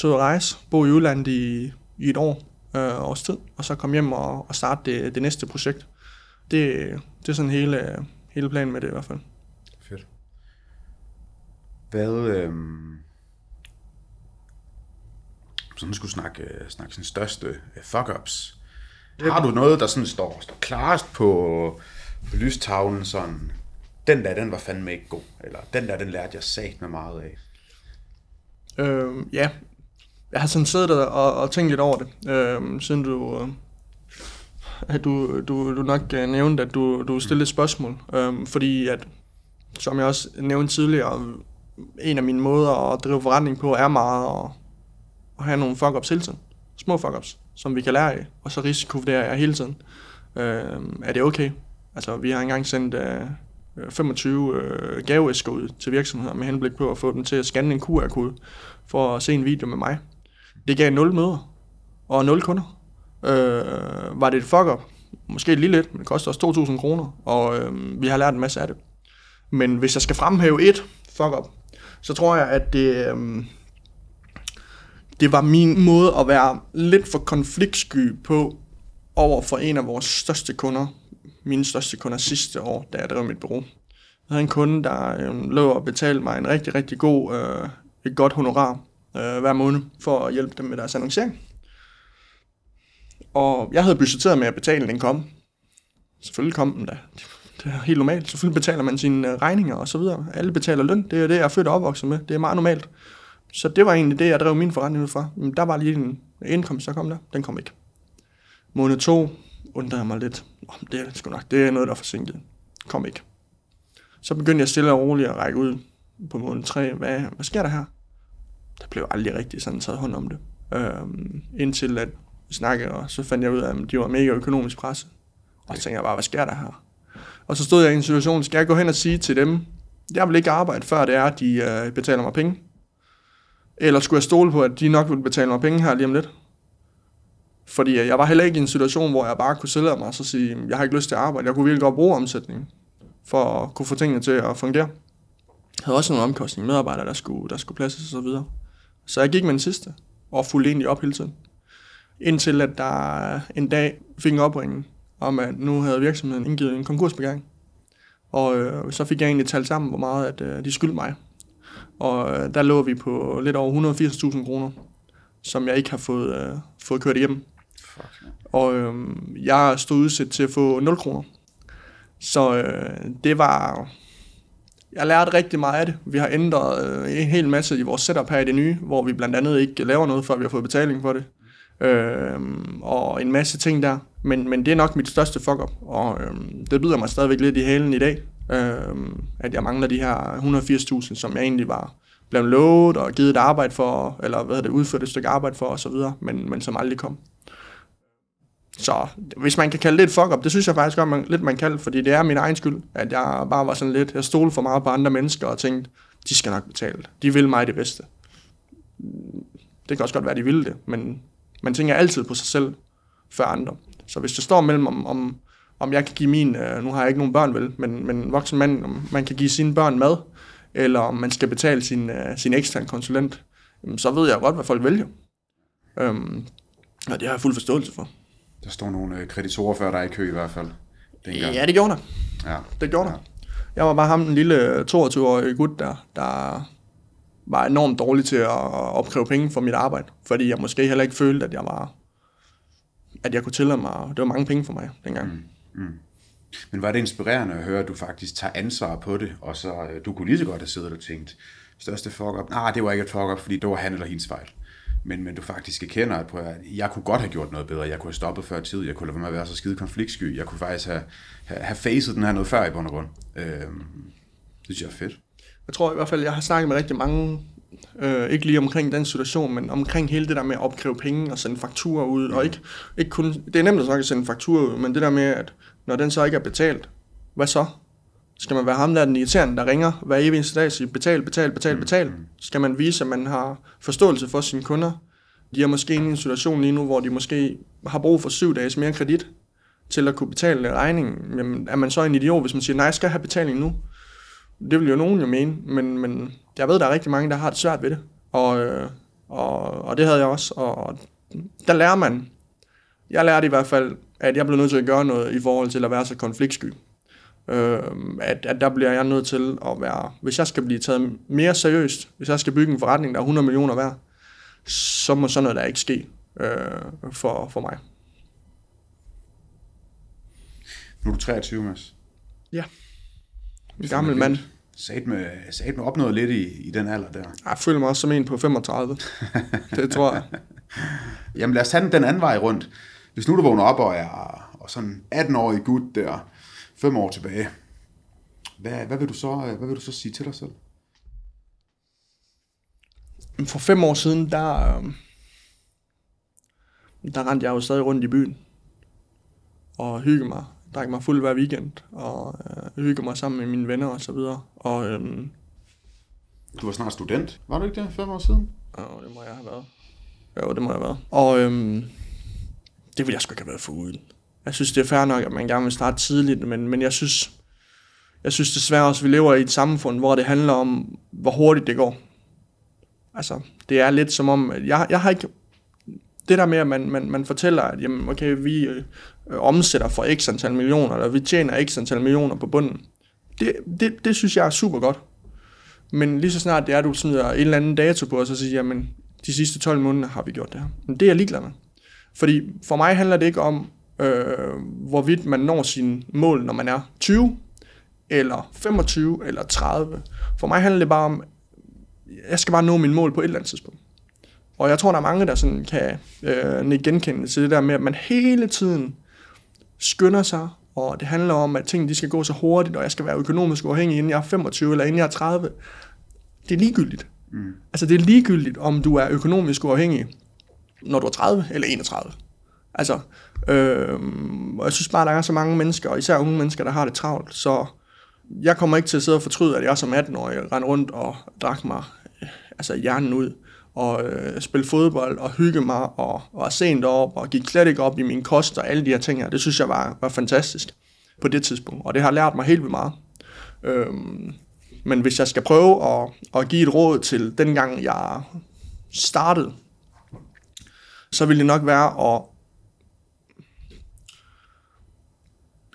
Ud og rejse, bo i udlandet i, i et år, øh, års tid, og så komme hjem og, og starte det, det næste projekt. Det, det er sådan hele, hele planen med det i hvert fald. Fedt. Hvad, øhm, sådan skulle snakke, øh, snakke sin største øh, fuck-ups. Har du noget, der sådan står, står klarest på, på lystavlen, sådan, den der, den var fandme ikke god, eller den der, den lærte jeg sat med meget af? Øh, ja, jeg har sådan siddet der og, og tænkt lidt over det, øh, siden du, øh, at du, du, du nok øh, nævnte, at du, du stillede et spørgsmål. Øh, fordi at, som jeg også nævnte tidligere, en af mine måder at drive forretning på er meget at, at have nogle fuck-ups hele tiden. Små fuck-ups, som vi kan lære af, og så risikovurderer jeg hele tiden. Øh, er det okay? Altså, vi har engang sendt øh, 25 øh, gaveæsker ud til virksomheder med henblik på at få dem til at scanne en QR-kode for at se en video med mig. Det gav 0 møder og 0 kunder. Øh, var det et fuck-up? Måske lige lidt, men det koster også 2.000 kroner, og øh, vi har lært en masse af det. Men hvis jeg skal fremhæve et fuck-up, så tror jeg, at det, øh, det var min måde at være lidt for konfliktsky på over for en af vores største kunder, mine største kunder sidste år, da jeg drev mit bureau. Jeg havde en kunde, der øh, lå og betalte mig en rigtig, rigtig god, øh, et godt honorar øh, hver måned for at hjælpe dem med deres annoncering. Og jeg havde budgetteret med, at betale den kom. Selvfølgelig kom den da. Det er helt normalt. Selvfølgelig betaler man sine øh, regninger og så videre. Alle betaler løn. Det er det, jeg er født og opvokset med. Det er meget normalt. Så det var egentlig det, jeg drev min forretning ud fra. Men der var lige en indkomst, der kom der. Den kom ikke. Måned to undrede jeg mig lidt. Oh, det er sgu nok. Det er noget, der er forsinket. Kom ikke. Så begyndte jeg stille og roligt at række ud på måned 3. Hvad, hvad sker der her? Der blev aldrig rigtig sådan taget hånd om det. Øhm, indtil at vi snakkede, og så fandt jeg ud af, at de var mega økonomisk presset. Og så tænkte jeg bare, hvad sker der her? Og så stod jeg i en situation, skal jeg gå hen og sige til dem, jeg vil ikke arbejde, før det er, at de øh, betaler mig penge. Eller skulle jeg stole på, at de nok vil betale mig penge her lige om lidt? Fordi jeg var heller ikke i en situation, hvor jeg bare kunne sælge mig og så sige, jeg har ikke lyst til at arbejde. Jeg kunne virkelig godt bruge omsætning for at kunne få tingene til at fungere. Jeg havde også nogle omkostninger, medarbejdere, der skulle, der skulle pladses og så videre. Så jeg gik med den sidste, og fulgte egentlig op hele tiden. Indtil at der en dag fik en opringning om, at nu havde virksomheden indgivet en konkursbegæring. Og øh, så fik jeg egentlig talt sammen, hvor meget at, øh, de skyldte mig. Og øh, der lå vi på lidt over 180.000 kroner, som jeg ikke har fået, øh, fået kørt igennem. Fuck, Og øh, jeg stod udsat til at få 0 kroner. Så øh, det var... Jeg lærte rigtig meget af det. Vi har ændret øh, en hel masse i vores setup her i det nye, hvor vi blandt andet ikke laver noget, før vi har fået betaling for det. Øh, og en masse ting der. Men, men det er nok mit største fuck-up, og øh, det byder mig stadigvæk lidt i halen i dag, øh, at jeg mangler de her 180.000, som jeg egentlig var blevet lovet og givet et arbejde for, eller hvad det, udført et stykke arbejde for osv., men, men som aldrig kom. Så hvis man kan kalde det et fuck-up, det synes jeg faktisk godt, man, lidt man kan, fordi det er min egen skyld, at jeg bare var sådan lidt, jeg stolede for meget på andre mennesker og tænkte, de skal nok betale. De vil mig det bedste. Det kan også godt være, de ville det, men man tænker altid på sig selv før andre. Så hvis det står mellem, om, om, om jeg kan give min, øh, nu har jeg ikke nogen børn vel, men, men voksen mand, om man kan give sine børn mad, eller om man skal betale sin, øh, sin ekstern konsulent, så ved jeg godt, hvad folk vælger. Øhm, og det har jeg fuld forståelse for. Der står nogle øh, kreditorer før dig i kø i hvert fald. dengang. Ja, det gjorde der. ja. Det gjorde der. Jeg var bare ham, den lille 22-årige gut der, der var enormt dårlig til at opkræve penge for mit arbejde, fordi jeg måske heller ikke følte, at jeg var at jeg kunne tillade mig, det var mange penge for mig dengang. Mm. Men var det inspirerende at høre, at du faktisk tager ansvar på det, og så øh, du kunne lige så godt have siddet og tænkt, største fuck-up, nej, det var ikke et fuck-up, fordi det var han eller hendes fejl. Men, men du faktisk erkender, at prøv at, jeg kunne godt have gjort noget bedre, jeg kunne have stoppet før tid, jeg kunne lade være med at være så skide konfliktsky, jeg kunne faktisk have, have, have facet den her noget før i bund og grund. Øhm, det synes jeg er fedt. Jeg tror i hvert fald, jeg har snakket med rigtig mange Øh, ikke lige omkring den situation, men omkring hele det der med at opkræve penge og sende fakturer ud. Mm. Og ikke, ikke kun, det er nemt at snakke at sende fakturer ud, men det der med, at når den så ikke er betalt, hvad så? Skal man være ham, der er den irriterende, der ringer hver evig eneste dag og siger, betal, betal, betal, betal? Skal man vise, at man har forståelse for sine kunder? De er måske i en situation lige nu, hvor de måske har brug for syv dages mere kredit til at kunne betale regningen. Jamen, er man så en idiot, hvis man siger, nej, jeg skal have betaling nu? Det vil jo nogen jo mene, men, men jeg ved, der er rigtig mange, der har det svært ved det. Og, øh, og, og det havde jeg også. Og der lærer man. Jeg lærte i hvert fald, at jeg blev nødt til at gøre noget i forhold til at være så konfliktsky. Øh, at, at der bliver jeg nødt til at være, hvis jeg skal blive taget mere seriøst, hvis jeg skal bygge en forretning, der er 100 millioner værd, så må sådan noget der ikke ske øh, for, for mig. Nu er du 23, Mads. Ja. En gammel mand. Sat med, sat med opnået lidt i, i den alder der. Jeg føler mig også som en på 35. det tror jeg. (laughs) Jamen lad os tage den, den anden vej rundt. Hvis nu du vågner op og er og sådan 18-årig gut der, fem år tilbage, hvad, hvad, vil du så, hvad vil du så sige til dig selv? For fem år siden, der, øh, der rendte jeg jo stadig rundt i byen og hygge mig drak mig fuld hver weekend, og øh, hygge mig sammen med mine venner og så videre. Og, øhm, du var snart student, var du ikke det, fem år siden? Ja, det må jeg have været. Jo, det må jeg have været. Og øhm, det ville jeg sgu ikke have været for uden. Jeg synes, det er fair nok, at man gerne vil starte tidligt, men, men jeg synes, jeg synes desværre også, at vi lever i et samfund, hvor det handler om, hvor hurtigt det går. Altså, det er lidt som om, at jeg, jeg har ikke det der med, at man, man, man fortæller, at jamen, okay, vi øh, omsætter for x antal millioner, eller vi tjener x antal millioner på bunden, det, det, det synes jeg er super godt. Men lige så snart det er, at du smider en eller anden dato på, og så siger, jamen, de sidste 12 måneder har vi gjort det her. Men det er jeg ligeglad med. Fordi for mig handler det ikke om, øh, hvorvidt man når sine mål, når man er 20, eller 25, eller 30. For mig handler det bare om, jeg skal bare nå mine mål på et eller andet tidspunkt. Og jeg tror, der er mange, der sådan kan øh, genkende til det der med, at man hele tiden skynder sig, og det handler om, at tingene de skal gå så hurtigt, og jeg skal være økonomisk uafhængig, inden jeg er 25 eller inden jeg er 30. Det er ligegyldigt. Mm. Altså det er ligegyldigt, om du er økonomisk uafhængig, når du er 30 eller 31. Altså, øh, og jeg synes bare, der er så mange mennesker, og især unge mennesker, der har det travlt, så jeg kommer ikke til at sidde og fortryde, at jeg som 18-årig rendte rundt og drak mig øh, altså hjernen ud og øh, spille fodbold og hygge mig og, og var sent op og gik slet ikke op i min kost og alle de her ting her. Det synes jeg var, var fantastisk på det tidspunkt, og det har lært mig helt vildt meget. Øhm, men hvis jeg skal prøve at, at give et råd til dengang jeg startede, så vil det nok være at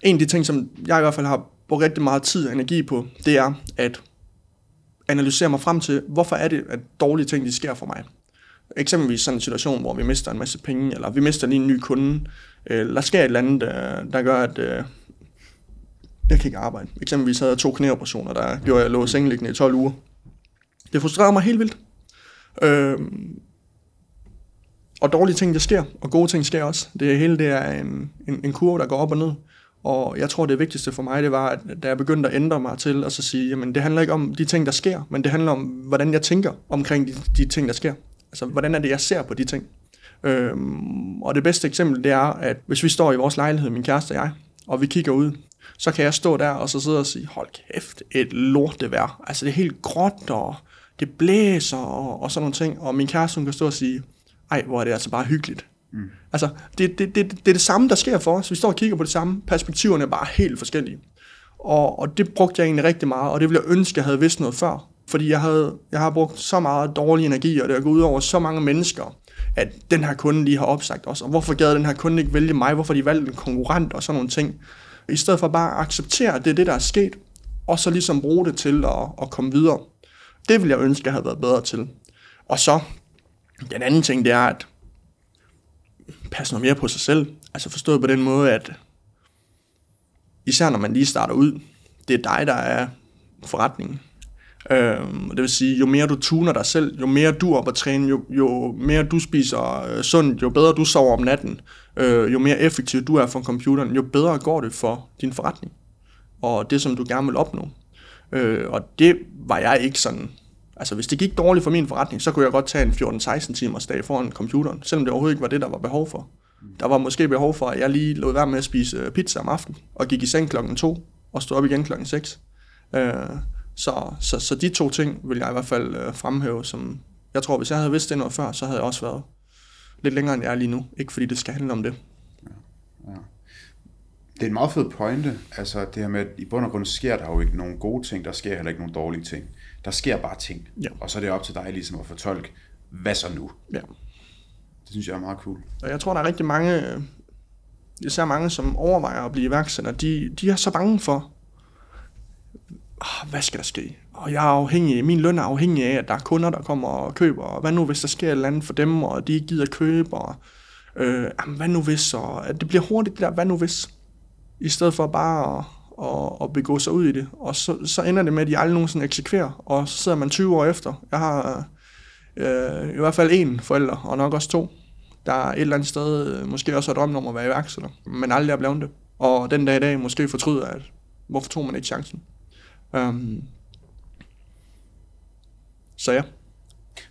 en af de ting, som jeg i hvert fald har brugt rigtig meget tid og energi på, det er at analysere mig frem til, hvorfor er det, at dårlige ting de sker for mig. Eksempelvis sådan en situation, hvor vi mister en masse penge, eller vi mister lige en ny kunde, eller der sker et eller andet, der, der gør, at øh, jeg kan ikke arbejde. Eksempelvis havde jeg to knæoperationer, der gjorde, at jeg lå sengeliggende i 12 uger. Det frustrerede mig helt vildt. Øh, og dårlige ting, der sker, og gode ting sker også. Det hele det er en, en, en kurve, der går op og ned. Og jeg tror, det vigtigste for mig, det var, at da jeg begyndte at ændre mig til at så sige, jamen det handler ikke om de ting, der sker, men det handler om, hvordan jeg tænker omkring de, de ting, der sker. Altså, hvordan er det, jeg ser på de ting. Øhm, og det bedste eksempel, det er, at hvis vi står i vores lejlighed, min kæreste og jeg, og vi kigger ud, så kan jeg stå der og så sidde og sige, hold kæft, et lort det. Altså det er helt gråt, og det blæser, og, og sådan nogle ting. Og min kæreste, hun kan stå og sige, ej, hvor er det altså bare hyggeligt. Mm. Altså, det, det, det, det er det samme, der sker for os. Vi står og kigger på det samme. Perspektiverne er bare helt forskellige. Og, og det brugte jeg egentlig rigtig meget, og det ville jeg ønske, jeg havde vidst noget før. Fordi jeg, havde, jeg har brugt så meget dårlig energi, og det har gået ud over så mange mennesker, at den her kunde lige har opsagt os. Og hvorfor gad den her kunde ikke vælge mig? Hvorfor de valgte en konkurrent og sådan nogle ting? I stedet for bare at acceptere, at det er det, der er sket, og så ligesom bruge det til at, at komme videre. Det ville jeg ønske, jeg havde været bedre til. Og så, den anden ting, det er, at passe noget mere på sig selv. Altså forstået på den måde, at især når man lige starter ud, det er dig, der er forretningen. Øhm, det vil sige, jo mere du tuner dig selv, jo mere du er op at træne, jo, jo mere du spiser øh, sundt, jo bedre du sover om natten, øh, jo mere effektiv du er for computeren, jo bedre går det for din forretning. Og det, som du gerne vil opnå. Øh, og det var jeg ikke sådan Altså, hvis det gik dårligt for min forretning, så kunne jeg godt tage en 14-16 timers dag foran computeren, selvom det overhovedet ikke var det, der var behov for. Der var måske behov for, at jeg lige lod være med at spise øh, pizza om aftenen, og gik i seng klokken 2, og stod op igen klokken 6. Øh, så, så, så de to ting vil jeg i hvert fald øh, fremhæve, som jeg tror, hvis jeg havde vidst det noget før, så havde jeg også været lidt længere, end jeg er lige nu. Ikke fordi det skal handle om det. Ja. Det er en meget fed pointe, altså det her med, at i bund og grund sker der jo ikke nogen gode ting, der sker heller ikke nogen dårlige ting. Der sker bare ting, Ja. og så er det op til dig ligesom at fortolke, hvad så nu? Ja. Det synes jeg er meget cool. Og jeg tror, der er rigtig mange, især mange, som overvejer at blive iværksætter, de, de er så bange for, "Ah, hvad skal der ske? Og jeg er afhængig, min løn er afhængig af, at der er kunder, der kommer og køber, og hvad nu hvis der sker et eller andet for dem, og de ikke gider købe, og øh, jamen, hvad nu hvis, og at det bliver hurtigt det der, hvad nu hvis, i stedet for bare at, og, og begå sig ud i det. Og så, så ender det med, at de aldrig nogensinde eksekverer, og så sidder man 20 år efter. Jeg har øh, i hvert fald en forælder, og nok også to, der et eller andet sted øh, måske også har drømt om at være iværksætter, men aldrig er blevet det. Og den dag i dag måske fortryder, at hvorfor tog man ikke chancen? Um, så ja.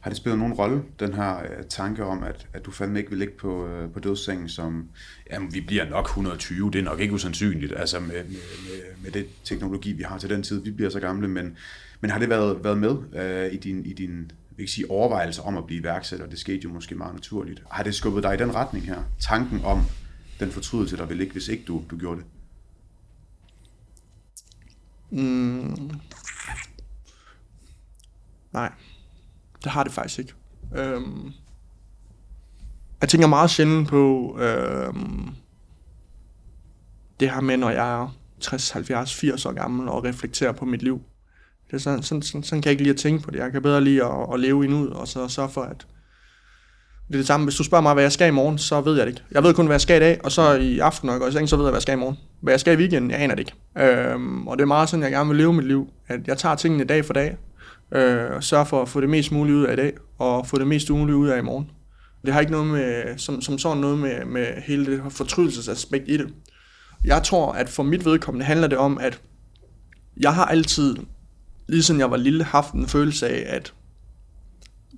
Har det spillet nogen rolle, den her øh, tanke om, at, at du fandme ikke vil ligge på, øh, på dødssengen som, jamen vi bliver nok 120, det er nok ikke usandsynligt, altså med, med, med, med det teknologi, vi har til den tid, vi bliver så gamle, men, men har det været, været med øh, i din, i din jeg vil ikke sige, overvejelse om at blive iværksætter? Det skete jo måske meget naturligt. Har det skubbet dig i den retning her? Tanken om den fortrydelse, der vil ligge, hvis ikke du, du gjorde det? Mm, nej, det har det faktisk ikke. Øhm, jeg tænker meget sjældent på øhm, det her med, når jeg er 60, 70, 80 år gammel og reflekterer på mit liv. Det er sådan, sådan, sådan, sådan kan jeg ikke lide at tænke på det. Jeg kan bedre lide at, at leve endnu og så sørge for, at det er det samme. Hvis du spørger mig, hvad jeg skal i morgen, så ved jeg det ikke. Jeg ved kun, hvad jeg skal i dag, og så i aften, når jeg går i seng, så ved jeg, hvad jeg skal i morgen. Hvad jeg skal i weekenden, jeg aner det ikke. Øhm, og det er meget sådan, jeg gerne vil leve mit liv. At jeg tager tingene dag for dag, øh, og sørge for at få det mest muligt ud af i dag, og få det mest muligt ud af i morgen. Det har ikke noget med, som, som sådan noget med, med hele det fortrydelsesaspekt i det. Jeg tror, at for mit vedkommende handler det om, at jeg har altid, lige siden jeg var lille, haft en følelse af, at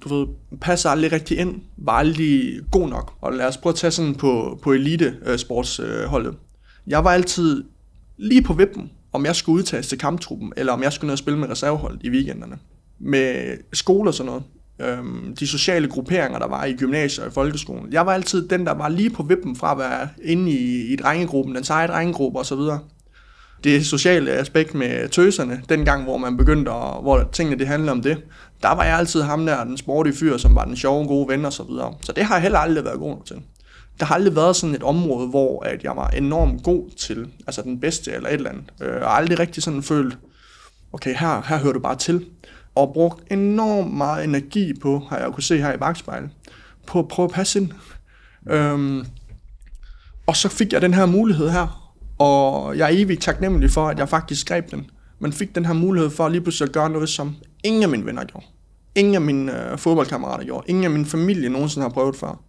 du ved, passer aldrig rigtig ind, var aldrig god nok. Og lad os prøve at tage sådan på, på elite-sportsholdet. Jeg var altid lige på vippen, om jeg skulle udtages til kamptruppen, eller om jeg skulle ned og spille med reserveholdet i weekenderne. Med skole og sådan noget. Øhm, de sociale grupperinger, der var i gymnasiet og i folkeskolen. Jeg var altid den, der var lige på vippen fra at være inde i, i drengegruppen, den seje drengegruppe osv. Det sociale aspekt med tøserne, dengang hvor man begyndte, at, hvor tingene det handlede om det, der var jeg altid ham der, den sportige fyr, som var den sjove, gode ven og så videre. Så det har jeg heller aldrig været god nok til. Der har aldrig været sådan et område, hvor at jeg var enormt god til, altså den bedste eller et eller andet. Øh, Jeg har aldrig rigtig sådan følt, okay, her, her hører du bare til. Og brugt enormt meget energi på, har jeg kunne se her i bagspejlet, på at prøve at passe ind. Øhm, og så fik jeg den her mulighed her, og jeg er evigt taknemmelig for, at jeg faktisk greb den. Men fik den her mulighed for lige pludselig at gøre noget, som ingen af mine venner gjorde. Ingen af mine øh, fodboldkammerater gjorde. Ingen af min familie nogensinde har prøvet før.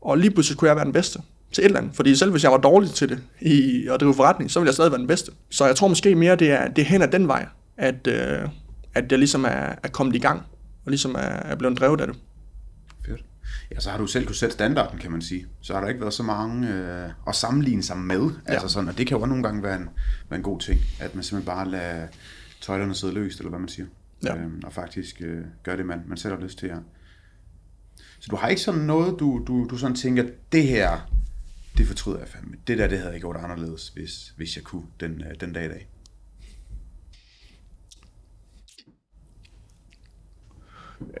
Og lige pludselig kunne jeg være den bedste til et eller andet. Fordi selv hvis jeg var dårlig til det i at drive forretning, så ville jeg stadig være den bedste. Så jeg tror måske mere, det er, det er hen ad den vej, at, øh, at jeg ligesom er, er kommet i gang, og ligesom er, er blevet drevet af det. Fedt. Ja, så har du selv kunne sætte standarden, kan man sige. Så har der ikke været så mange øh, at sammenligne sig med. Ja. Altså sådan, og det kan jo også nogle gange være en, være en god ting, at man simpelthen bare lader tøjlerne sidde løst, eller hvad man siger. Ja. Øhm, og faktisk øh, gør det, man, man selv har lyst til. Ja. Så du har ikke sådan noget, du, du, du sådan tænker, det her, det fortryder jeg fandme. Det der, det havde jeg gjort anderledes, hvis, hvis jeg kunne den, øh, den dag i dag.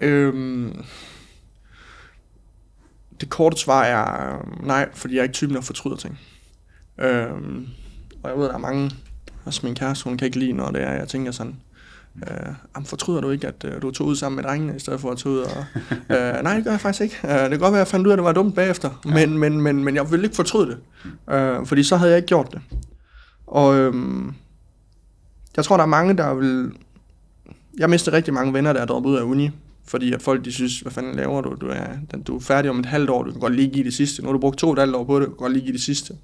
Øhm, det korte svar er øh, nej, fordi jeg er ikke typen, der fortryder ting. Øhm, og jeg ved, der er mange, også min kæreste, hun kan ikke lide, når det er, jeg tænker sådan, øh, jamen, fortryder du ikke, at øh, du tog ud sammen med drengene, i stedet for at tage ud og... (laughs) Øh, nej, det gør jeg faktisk ikke. Øh, det kan godt være, at jeg fandt ud af, at det var dumt bagefter, ja. men, men, men, men jeg ville ikke fortryde det, øh, fordi så havde jeg ikke gjort det. Og øhm, jeg tror, der er mange, der vil... Jeg mistede rigtig mange venner, der er droppet ud af uni, fordi at folk de synes, hvad fanden laver du? Du er, du er færdig om et halvt år, du kan godt lige give det sidste. Nu har du brugt to og et halvt år på det, du kan godt lige give det sidste.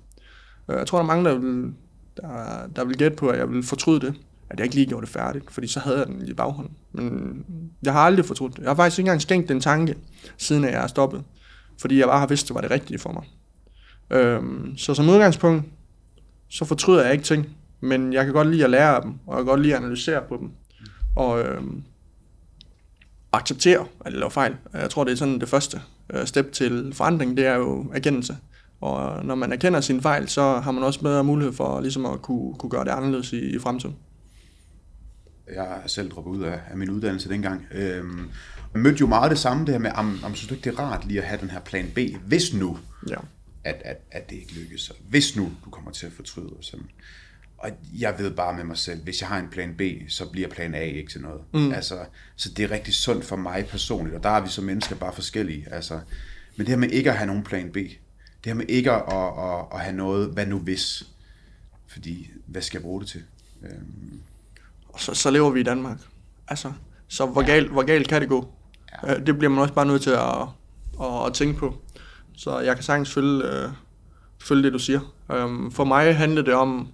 Øh, jeg tror, der er mange, der vil, der, der vil gætte på, at jeg vil fortryde det. at jeg ikke lige gjorde det færdigt, fordi så havde jeg den i baghånden. Men jeg har aldrig fortrudt det. Jeg har faktisk ikke engang skænkt den tanke, siden jeg er stoppet. Fordi jeg bare har vidst, det var det rigtige for mig. Øhm, så som udgangspunkt, så fortryder jeg ikke ting, men jeg kan godt lide at lære af dem, og jeg kan godt lide at analysere på dem. Og øhm, acceptere, at jeg laver fejl. Jeg tror, det er sådan det første øh, step til forandring, det er jo erkendelse. Og når man erkender sin fejl, så har man også bedre mulighed for ligesom at kunne, kunne gøre det anderledes i, i fremtiden. Jeg har selv droppet ud af, af min uddannelse dengang. Øhm, jeg mødte jo meget det samme, det her med, om, om synes du ikke, det er rart lige at have den her plan B, hvis nu, Ja. at, at, at det ikke lykkes, og hvis nu du kommer til at fortryde. Og, sådan. Og jeg ved bare med mig selv, hvis jeg har en plan B, så bliver plan A ikke til noget. Mm. Altså, så det er rigtig sundt for mig personligt, og der er vi som mennesker bare forskellige. Altså, men det her med ikke at have nogen plan B, det her med ikke at, at, at, at have noget, hvad nu hvis, fordi hvad skal jeg bruge det til? Øhm, Og så, så lever vi i Danmark. Altså, så hvor, galt, hvor galt kan det gå? Ja. Det bliver man også bare nødt til at, at, at tænke på. Så jeg kan sagtens følge, øh, følge det, du siger. Um, for mig handlede det om,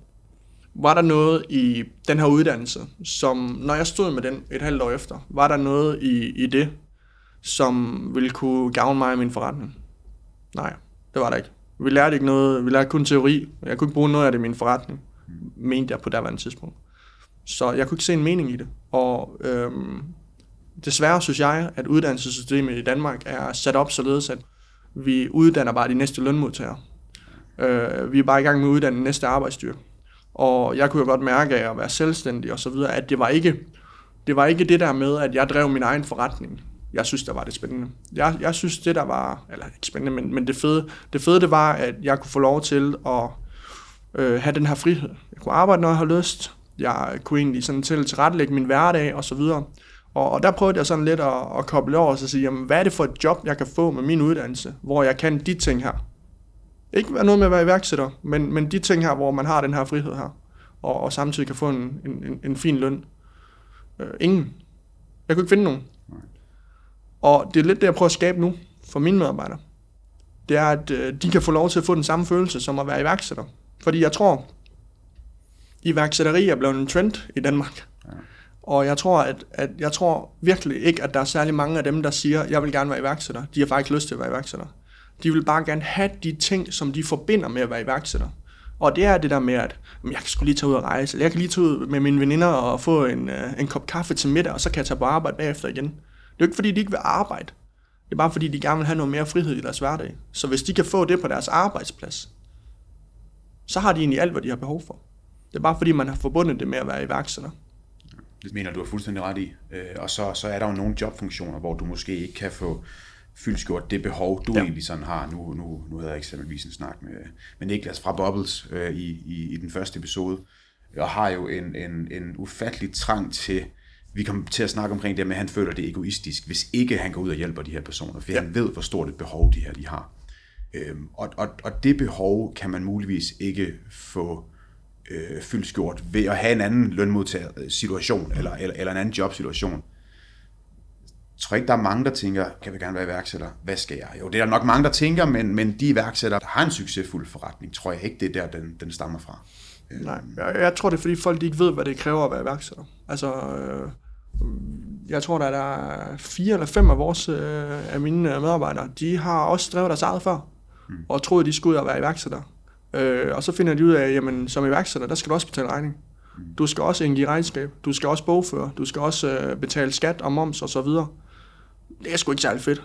var der noget i den her uddannelse, som, når jeg stod med den et halvt år efter, var der noget i, i det, som ville kunne gavne mig i min forretning? Nej, det var der ikke. Vi lærte ikke noget, vi lærte kun teori. Jeg kunne ikke bruge noget af det i min forretning, mente jeg på daværende tidspunkt. Så jeg kunne ikke se en mening i det. Og øhm, desværre synes jeg, at uddannelsessystemet i Danmark er sat op således, at vi uddanner bare de næste lønmodtagere. Øh, vi er bare i gang med at uddanne næste arbejdsstyrke. Og jeg kunne jo godt mærke af at være selvstændig og så videre, at det var ikke det, var ikke det der med, at jeg drev min egen forretning. Jeg synes, der var det spændende. Jeg, jeg synes, det der var, eller ikke spændende, men, men det, fede, det fede, det var, at jeg kunne få lov til at øh, have den her frihed. Jeg kunne arbejde, når jeg havde lyst. Jeg kunne egentlig sådan til tilrettelægge min hverdag og så videre. Og, og der prøvede jeg sådan lidt at, at koble over og så sige, jamen, hvad er det for et job, jeg kan få med min uddannelse, hvor jeg kan de ting her. Ikke noget med at være iværksætter, men, men de ting her, hvor man har den her frihed her, og, og samtidig kan få en, en, en, fin løn. Øh, ingen. Jeg kunne ikke finde nogen. Og det er lidt det, jeg prøver at skabe nu for mine medarbejdere. Det er, at øh, de kan få lov til at få den samme følelse som at være iværksætter. Fordi jeg tror, iværksætteri er blevet en trend i Danmark. Og jeg tror, at, at jeg tror virkelig ikke, at der er særlig mange af dem, der siger, jeg vil gerne være iværksætter. De har faktisk lyst til at være iværksætter. De vil bare gerne have de ting, som de forbinder med at være iværksætter. Og det er det der med, at jeg kan sgu lige tage ud og rejse, eller jeg kan lige tage ud med mine veninder og få en, øh, en kop kaffe til middag, og så kan jeg tage på arbejde bagefter igen. Det er jo ikke fordi, de ikke vil arbejde. Det er bare fordi, de gerne vil have noget mere frihed i deres hverdag. Så hvis de kan få det på deres arbejdsplads, så har de egentlig alt, hvad de har behov for. Det er bare fordi, man har forbundet det med at være iværksætter. Det mener du er fuldstændig ret i. Øh, og så, så er der jo nogle jobfunktioner, hvor du måske ikke kan få fyldsgjort det behov, du ja. egentlig sådan har. Nu, nu, nu havde jeg eksempelvis en snak med, med Niklas fra Bubbles øh, i, i, i den første episode, og har jo en, en, en ufattelig trang til, vi kommer til at snakke omkring det med, at han føler det egoistisk, hvis ikke han går ud og hjælper de her personer, for ja. han ved, hvor stort et behov de her de har. Øhm, og, og, og det behov kan man muligvis ikke få øh, fyldsgjort ved at have en anden lønmodtagersituation, eller, eller, eller en anden jobsituation. Jeg tror ikke, der er mange, der tænker, kan vi gerne være iværksætter? Hvad skal jeg? Jo, det er der nok mange, der tænker, men, men de iværksættere, der har en succesfuld forretning, tror jeg ikke, det er der, den, den stammer fra. Nej, jeg, jeg tror, det er fordi folk de ikke ved, hvad det kræver at være iværksætter. Altså, øh, jeg tror, der er fire eller fem af vores øh, af mine medarbejdere, de har også drevet deres eget før, mm. og troede, de skulle ud og være iværksætter. Øh, og så finder de ud af, jamen som iværksætter, der skal du også betale regning. Du skal også indgive regnskab, du skal også bogføre, du skal også øh, betale skat og moms og så videre. Det er sgu ikke særlig fedt.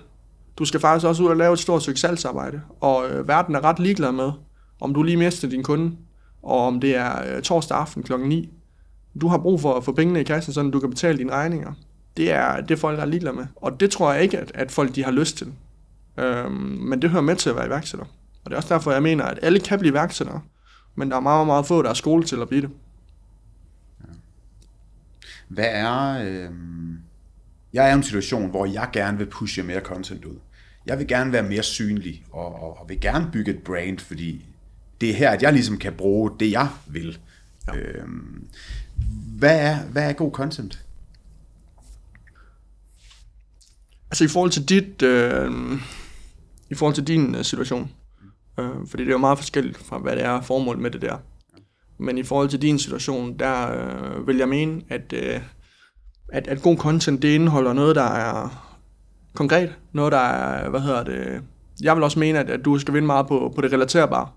Du skal faktisk også ud og lave et stort stykke salgsarbejde, og øh, verden er ret ligeglad med, om du lige mister din kunde, og om det er øh, torsdag aften kl. 9. Du har brug for at få pengene i kassen, så du kan betale dine regninger. Det er det, folk er ligeglade med. Og det tror jeg ikke, at, at folk de har lyst til. Øhm, men det hører med til at være iværksætter. Og det er også derfor, jeg mener, at alle kan blive iværksættere. Men der er meget, meget få, der er skole til at blive det. Hvad er... Øh... Jeg er i en situation, hvor jeg gerne vil pushe mere content ud. Jeg vil gerne være mere synlig, og, og, og vil gerne bygge et brand, fordi det er her, at jeg ligesom kan bruge det, jeg vil. Ja. Øhm, hvad, er, hvad er god content? Altså i forhold til dit, øh, i forhold til din øh, situation, øh, fordi det er jo meget forskelligt fra, hvad det er formål med det der. Men i forhold til din situation, der øh, vil jeg mene, at, øh, at, at god content, det indeholder noget, der er konkret. Noget, der er, hvad hedder det... Jeg vil også mene, at, at du skal vinde meget på, på det relaterbare.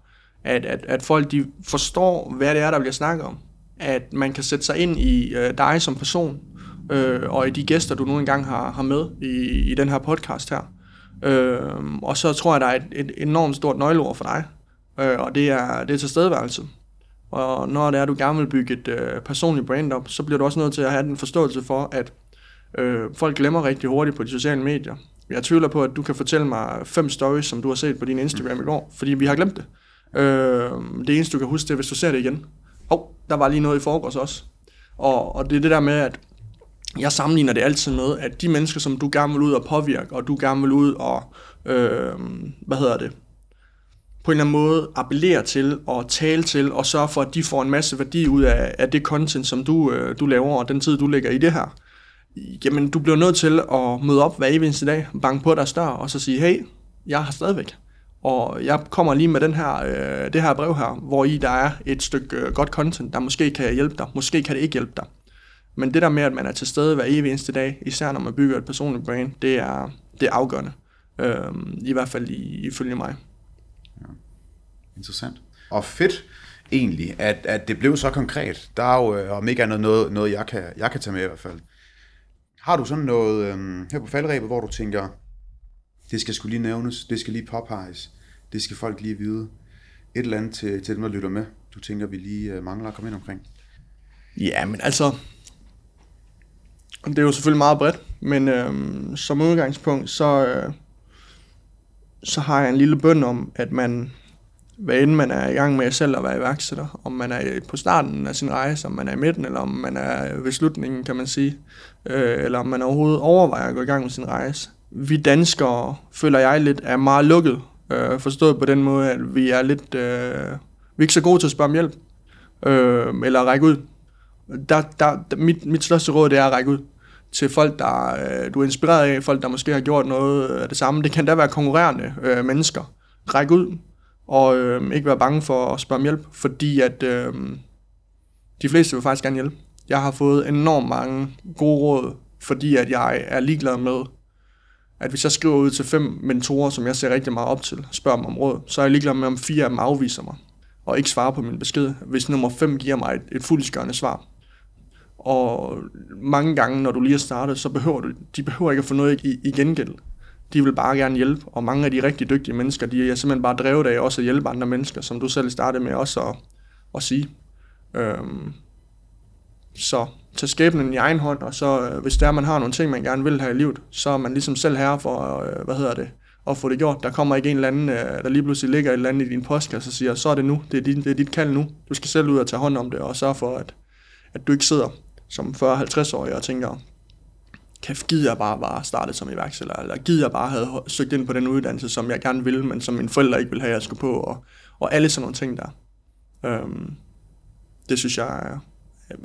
At, at, at folk de forstår, hvad det er, der bliver snakket om. At man kan sætte sig ind i øh, dig som person, øh, og i de gæster, du nu engang har, har med i, i den her podcast her. Øh, og så tror jeg, der er et, et enormt stort nøgleord for dig, øh, og det er, det er tilstedeværelse. Og når det er, at du gerne vil bygge et øh, personligt brand op, så bliver du også nødt til at have den forståelse for, at øh, folk glemmer rigtig hurtigt på de sociale medier. Jeg tvivler på, at du kan fortælle mig fem stories, som du har set på din Instagram i går, fordi vi har glemt det. Øh, det eneste, du kan huske, det er, hvis du ser det igen. Åh, oh, der var lige noget i forgårs også. Og, og det er det der med, at jeg sammenligner det altid med, at de mennesker, som du gerne vil ud og påvirke, og du gerne vil ud og, øh, hvad hedder det, på en eller anden måde appellere til og tale til, og sørge for, at de får en masse værdi ud af, af det content, som du, øh, du laver, og den tid, du lægger i det her. Jamen, du bliver nødt til at møde op hver eneste dag, banke på deres dør, og så sige, hey, jeg har stadigvæk. Og jeg kommer lige med den her, øh, det her brev her, hvor i der er et stykke øh, godt content, der måske kan hjælpe dig, måske kan det ikke hjælpe dig. Men det der med, at man er til stede hver evig eneste dag, især når man bygger et personligt brand, det er, det er afgørende. Øh, I hvert fald i, ifølge mig. Interessant. Og fedt egentlig, at, at det blev så konkret. Der er jo øh, om ikke andet noget, noget jeg, kan, jeg kan tage med i hvert fald. Har du sådan noget øhm, her på faldrebet, hvor du tænker, det skal skulle lige nævnes, det skal lige påpeges, det skal folk lige vide. Et eller andet til, til dem, der lytter med, du tænker, vi lige øh, mangler at komme ind omkring? Ja, men altså, det er jo selvfølgelig meget bredt, men øhm, som udgangspunkt, så, øh, så har jeg en lille bøn om, at man, hvad end man er i gang med selv at være iværksætter, om man er på starten af sin rejse, om man er i midten, eller om man er ved slutningen, kan man sige, øh, eller om man overhovedet overvejer at gå i gang med sin rejse. Vi danskere, føler jeg lidt, er meget lukket, øh, forstået på den måde, at vi er lidt, øh, vi er ikke så gode til at spørge om hjælp, øh, eller række ud der, der, mit, mit største råd det er at række ud til folk, der øh, du er inspireret af, folk, der måske har gjort noget af det samme. Det kan da være konkurrerende øh, mennesker. Ræk ud, og øh, ikke være bange for at spørge om hjælp, fordi at øh, de fleste vil faktisk gerne hjælpe. Jeg har fået enormt mange gode råd, fordi at jeg er ligeglad med, at hvis jeg skriver ud til fem mentorer, som jeg ser rigtig meget op til, spørger dem om råd, så er jeg ligeglad med, om fire af dem afviser mig og ikke svarer på min besked, hvis nummer 5 giver mig et, et fuldskørende svar. Og mange gange, når du lige har startet, så behøver du, de behøver ikke at få noget i, i gengæld. De vil bare gerne hjælpe, og mange af de rigtig dygtige mennesker, de er simpelthen bare drevet af også at hjælpe andre mennesker, som du selv startede med også at, at sige. Øhm, så tag skæbnen i egen hånd, og så øh, hvis der man har nogle ting, man gerne vil have i livet, så er man ligesom selv herre for, øh, hvad hedder det, at få det gjort. Der kommer ikke en eller anden, øh, der lige pludselig ligger et eller andet i din postkasse og siger, så er det nu, det er, dit, det er dit kald nu. Du skal selv ud og tage hånd om det, og sørge for, at, at du ikke sidder som 40-50-årig og tænker, kæft, gider jeg bare bare starte som iværksætter, eller gider jeg bare have søgt ind på den uddannelse, som jeg gerne vil, men som mine forældre ikke vil have, jeg skulle på, og, og alle sådan nogle ting der. Øhm, det synes jeg,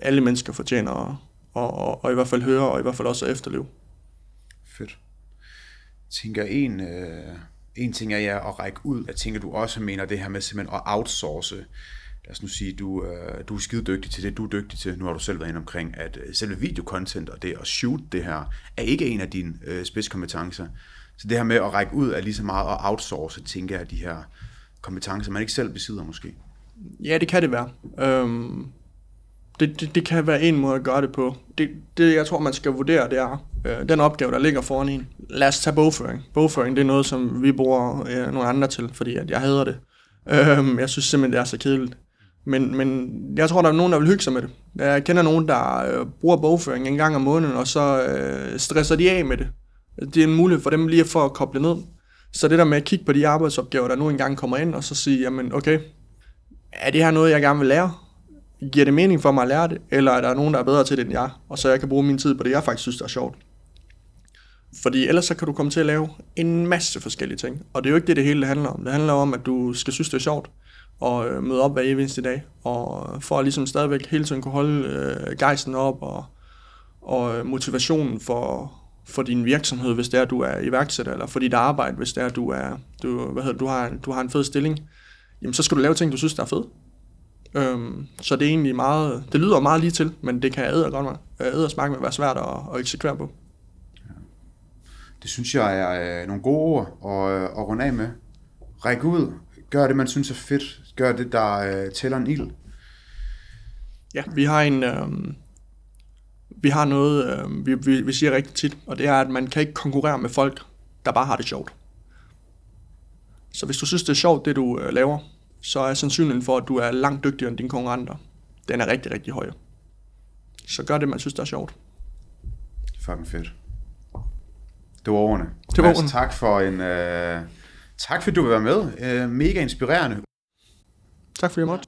alle mennesker fortjener at, og, og, og i hvert fald høre, og i hvert fald også at efterleve. Fedt. Jeg tænker en, øh, en ting er ja, at række ud. Jeg tænker, du også mener det her med simpelthen at outsource lad os nu sige, du, øh, du er skide dygtig til det, du er dygtig til, nu har du selv været inde omkring, at øh, selve videokontent og det at shoot det her, er ikke en af dine øh, spidskompetencer. Så det her med at række ud er lige så meget at outsource, tænker jeg, de her kompetencer, man ikke selv besidder måske. Ja, det kan det være. Øhm, det, det, det kan være en måde at gøre det på. Det, det jeg tror, man skal vurdere, det er øh, den opgave, der ligger foran en. Lad os tage bogføring. Bogføring, det er noget, som vi bruger øh, nogle andre til, fordi at jeg hader det. Øhm, jeg synes simpelthen, det er så kedeligt. Men, men jeg tror, der er nogen, der vil hygge sig med det. Jeg kender nogen, der øh, bruger bogføring en gang om måneden, og så øh, stresser de af med det. Det er en mulighed for dem lige for at koble ned. Så det der med at kigge på de arbejdsopgaver, der nu engang kommer ind, og så sige, jamen okay, er det her noget, jeg gerne vil lære? Giver det mening for mig at lære det? Eller er der nogen, der er bedre til det end jeg? Og så jeg kan bruge min tid på det, jeg faktisk synes, der er sjovt. Fordi ellers så kan du komme til at lave en masse forskellige ting. Og det er jo ikke det, det hele det handler om. Det handler om, at du skal synes, det er sjovt og øh, møde op hver eneste dag, og øh, for at ligesom stadigvæk hele tiden kunne holde øh, gejsten op, og, og øh, motivationen for, for din virksomhed, hvis det er, at du er iværksætter, eller for dit arbejde, hvis det er, at du, er, du, hvad hedder, du, har, du har en fed stilling, jamen så skal du lave ting, du synes, der er fed. Øhm, så det er egentlig meget, det lyder meget lige til, men det kan æde godt med, øh, æde og smage med være svært at, at eksekvere på. Det synes jeg er øh, nogle gode ord at, at runde af med. Ræk ud. Gør det, man synes er fedt. Gør det, der øh, tæller en ild. Ja, vi har en, øhm, vi har noget, øhm, vi, vi, vi siger rigtig tit, og det er, at man kan ikke konkurrere med folk, der bare har det sjovt. Så hvis du synes, det er sjovt, det du øh, laver, så er sandsynligheden for, at du er langt dygtigere end dine konkurrenter, den er rigtig, rigtig høj. Så gør det, man synes, der er sjovt. Fucking fedt. Det var ordene. Det var ordene. tak for en... Øh, tak fordi du vil være med. Øh, mega inspirerende. Tak fordi jeg måtte.